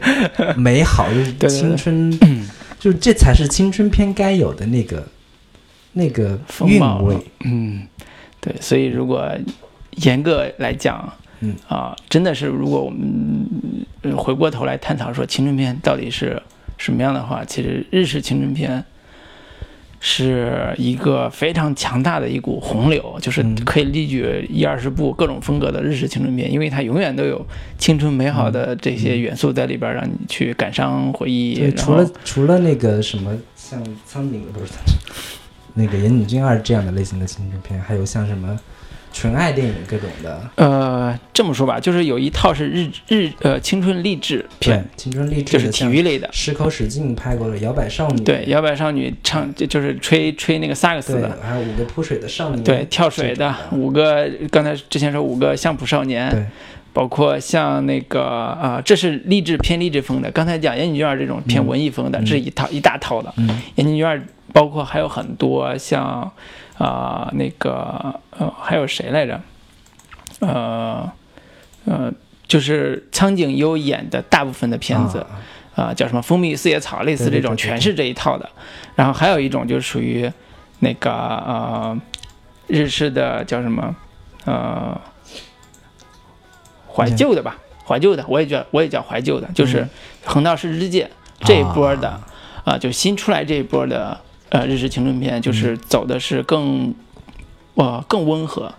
美好，就是对对青春，*clears throat* 就是这才是青春片该有的那个那个韵风貌味。嗯，对，所以如果严格来讲，嗯。啊，真的是如果我们呃回过头来探讨说青春片到底是什么样的话，其实日式青春片是一个非常强大的一股洪流，就是嗯可以列举一二十部各种风格的日式青春片，因为它永远都有青春美好的这些元素在里边儿，让你去感伤回忆。除了除了那个什么像苍井不是苍井，那个岩井俊二这样的类型的青春片，还有像什么纯爱电影各种的，呃，这么说吧，就是有一套是日日呃青春励志片，，青春励志就是体育类的。石口史进拍过的《摇摆少女》，对，摇摆少女唱就就是吹吹那个萨克斯的，，还有五个扑水的少年，对，跳水的五个，刚才之前说五个相扑少年，对，包括像那个啊、这是励志偏励志风的。刚才讲岩井俊二这种偏嗯。文艺风的，嗯。这是一套一大套的。嗯。岩井俊二包括还有很多像啊、那个呃还有谁来着？呃呃，就是苍井优演的大部分的片子。啊啊、叫什么蜂蜜与四叶草，类似这种，全是这一套的。然后还有一种就是属于那个呃日式的叫什么呃怀旧的吧，怀旧的，我也叫我也叫怀旧的，就是嗯横道世之介这一波的啊、就新出来这一波的呃日式青春片，就是走的是更呃更温和，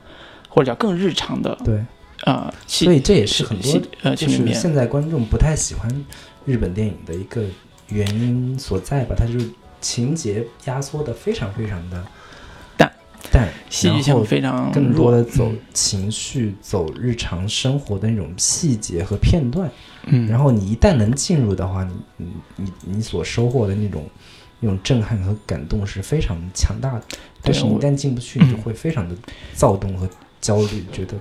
或者叫更日常的对，啊、戏所以这也是很多呃就青春片。是现在观众不太喜欢日本电影的一个原因所在吧，它就是情节压缩的非常非常的淡淡，戏剧然后性非常更多的走嗯情绪、走日常生活的那种细节和片段。嗯，然后你一旦能进入的话，你你你你所收获的那种那种震撼和感动是非常强大的。但是你一旦进不去，嗯你就会非常的躁动和焦虑，觉得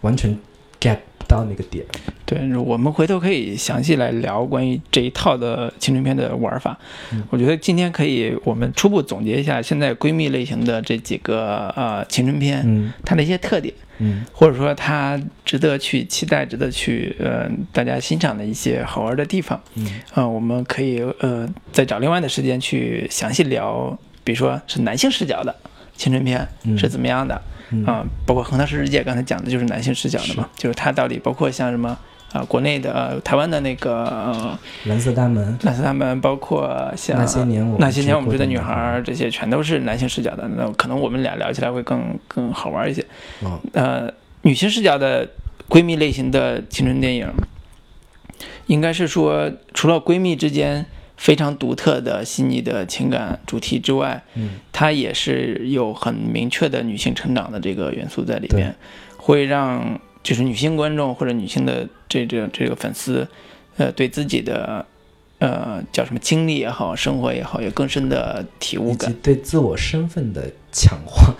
完全 get 不到那个点。对，我们回头可以详细来聊关于这一套的青春片的玩法。嗯我觉得今天可以我们初步总结一下现在闺蜜类型的这几个呃青春片、嗯它的一些特点，嗯或者说它值得去期待、值得去呃大家欣赏的一些好玩的地方。嗯呃，我们可以呃再找另外的时间去详细聊，比如说是男性视角的青春片嗯是怎么样的。嗯啊、包括横道世之介刚才讲的就是男性视角的嘛，就是他到底包括像什么啊、国内的、呃、台湾的那个呃蓝色大门，蓝色大门，包括像那些年那些年我们追的女孩这些全都是男性视角的，那可能我们俩聊起来会更更好玩一些。哦，呃，女性视角的闺蜜类型的青春电影，应该是说除了闺蜜之间非常独特的细腻的情感主题之外，嗯它也是有很明确的女性成长的这个元素在里面，会让就是女性观众或者女性的这个这个粉丝，呃，对自己的呃叫什么经历也好，生活也好，有更深的体悟感。对自我身份的强化。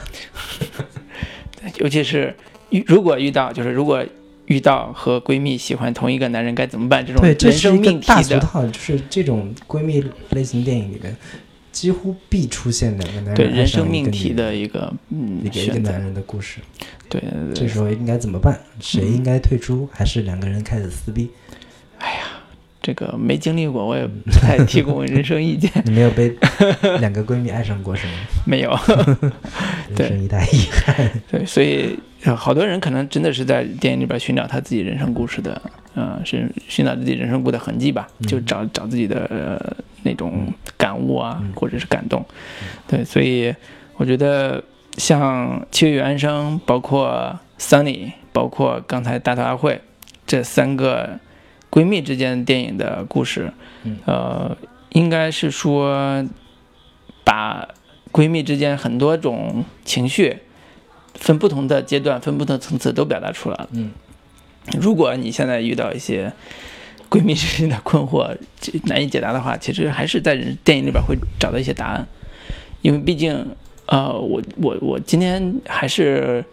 *laughs* 尤其是遇如果遇到就是如果遇到和闺蜜喜欢同一个男人该怎么办这种人生命题的，就是这种闺蜜类型电影里面，几乎必出现两个男人爱上人生命题的人一个嗯一个一个男，人的故事。对对对，这时候应该怎么办？谁嗯应该退出？还是两个人开始撕逼？这个没经历过，我也不太提供人生意见，*laughs* 你没有被两个闺蜜爱上过是吗？*laughs* 没有。*laughs* 人生一大遗憾。对，所以呃好多人可能真的是在电影里边寻找他自己人生故事的，呃，是寻找自己人生故的痕迹吧，就嗯。找找自己的、呃、那种感悟啊，嗯。或者是感动。对，所以我觉得像《七月与安生》，包括 Sunny，包括刚才大头阿慧这三个闺蜜之间电影的故事，嗯。呃，应该是说把闺蜜之间很多种情绪，分不同的阶段、分不同的层次都表达出来了。嗯，如果你现在遇到一些闺蜜之间的困惑这难以解答的话，其实还是在人电影里边会找到一些答案，因为毕竟，呃，我我我今天还是。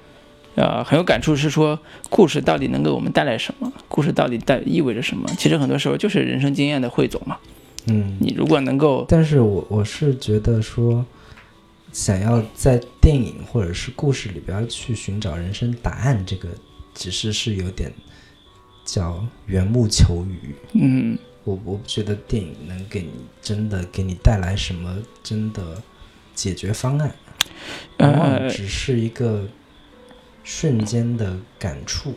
呃，很有感触是说，故事到底能给我们带来什么？故事到底带意味着什么？其实很多时候就是人生经验的汇总嘛。嗯，你如果能够，但是我我是觉得说，想要在电影或者是故事里边去寻找人生答案，这个其实是有点叫缘木求鱼。嗯。我我不觉得电影能给你真的给你带来什么真的解决方案，往往呃只是一个瞬间的感触。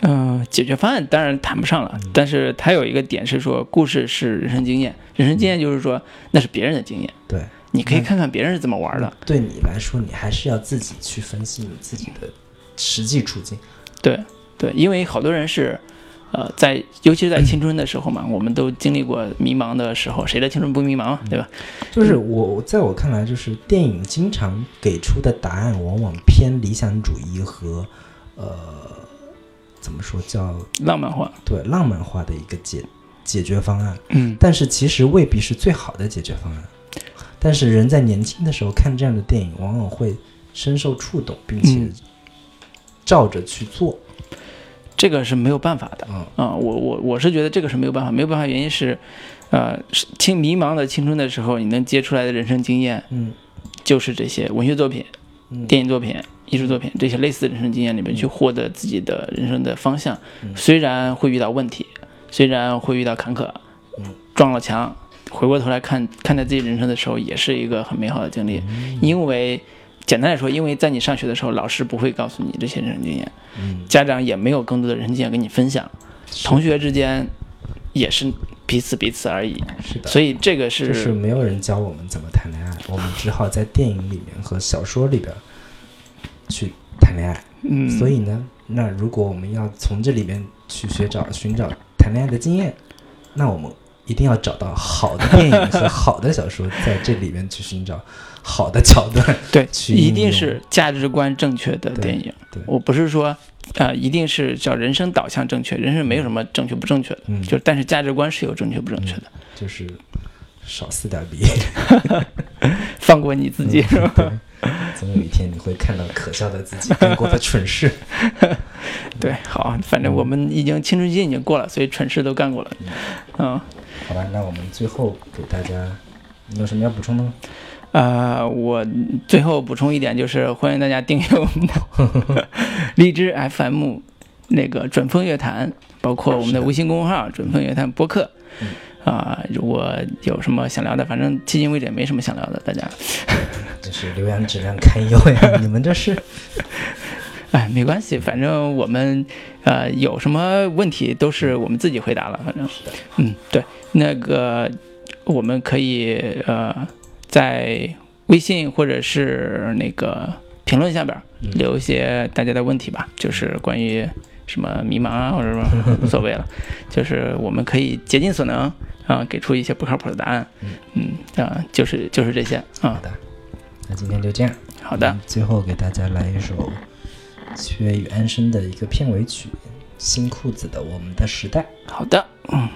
呃，解决方案当然谈不上了，嗯。但是它有一个点是说，故事是人生经验，人生经验就是说那是别人的经验，对，你可以看看别人是怎么玩的。对你来说，你还是要自己去分析你自己的实际处境。对对，因为好多人是，呃，在尤其是在青春的时候嘛，我们都经历过迷茫的时候，谁的青春不迷茫啊，对吧？就是我在我看来，就是电影经常给出的答案往往偏理想主义和呃怎么说叫浪漫化，对浪漫化的一个解解决方案，嗯但是其实未必是最好的解决方案。但是人在年轻的时候看这样的电影，往往会深受触动，并且嗯。照着去做。这个是没有办法的。嗯。啊、我我我是觉得这个是没有办法，没有办法，原因是，呃，青迷茫的青春的时候，你能接出来的人生经验，嗯。就是这些文学作品、嗯，电影作品、艺术作品这些类似的人生经验里面去获得自己的人生的方向。嗯。虽然会遇到问题，虽然会遇到坎坷，嗯。撞了墙，回过头来看看待自己人生的时候，也是一个很美好的经历。嗯因为简单来说，因为在你上学的时候，老师不会告诉你这些人生经验，嗯，家长也没有更多的人生经验跟你分享，同学之间也是彼此彼此而已。是的，所以这个是就是没有人教我们怎么谈恋爱，我们只好在电影里面和小说里边去谈恋爱。嗯，所以呢，那如果我们要从这里面去寻找寻找谈恋爱的经验，那我们一定要找到好的电影和好的小说，在这里面去寻找好的桥段。对，去一定是价值观正确的电影。对我不是说，呃，一定是叫人生导向正确，人生没有什么正确不正确的，嗯就但是价值观是有正确不正确的。就是少撕点逼，*laughs* 放过你自己，是吧？对，总有一天你会看到可笑的自己干过的蠢事。*laughs* 对，好，反正我们已经青春期已经过了，所以蠢事都干过了。嗯，好吧，那我们最后给大家，你有什么要补充的吗？呃，我最后补充一点，就是欢迎大家订阅我们的 *laughs* 荔枝 FM 那个准风乐坛，包括我们的微信公众号“准风乐坛播客”。啊、如果有什么想聊的，反正迄今为止也没什么想聊的，大家，*laughs* 就是留言质量堪忧呀，你们这是 *laughs* *laughs* 哎，没关系，反正我们呃有什么问题都是我们自己回答了，反正，嗯，对，那个我们可以呃在微信或者是那个评论下边留一些大家的问题吧，就是关于什么迷茫啊或者什么 *laughs* 无所谓了，就是我们可以竭尽所能啊、给出一些不靠谱的答案，嗯啊、就是就是这些啊好，的。那今天就这样。好的嗯，最后给大家来一首七月与安生的一个片尾曲新裤子的我们的时代。好的嗯。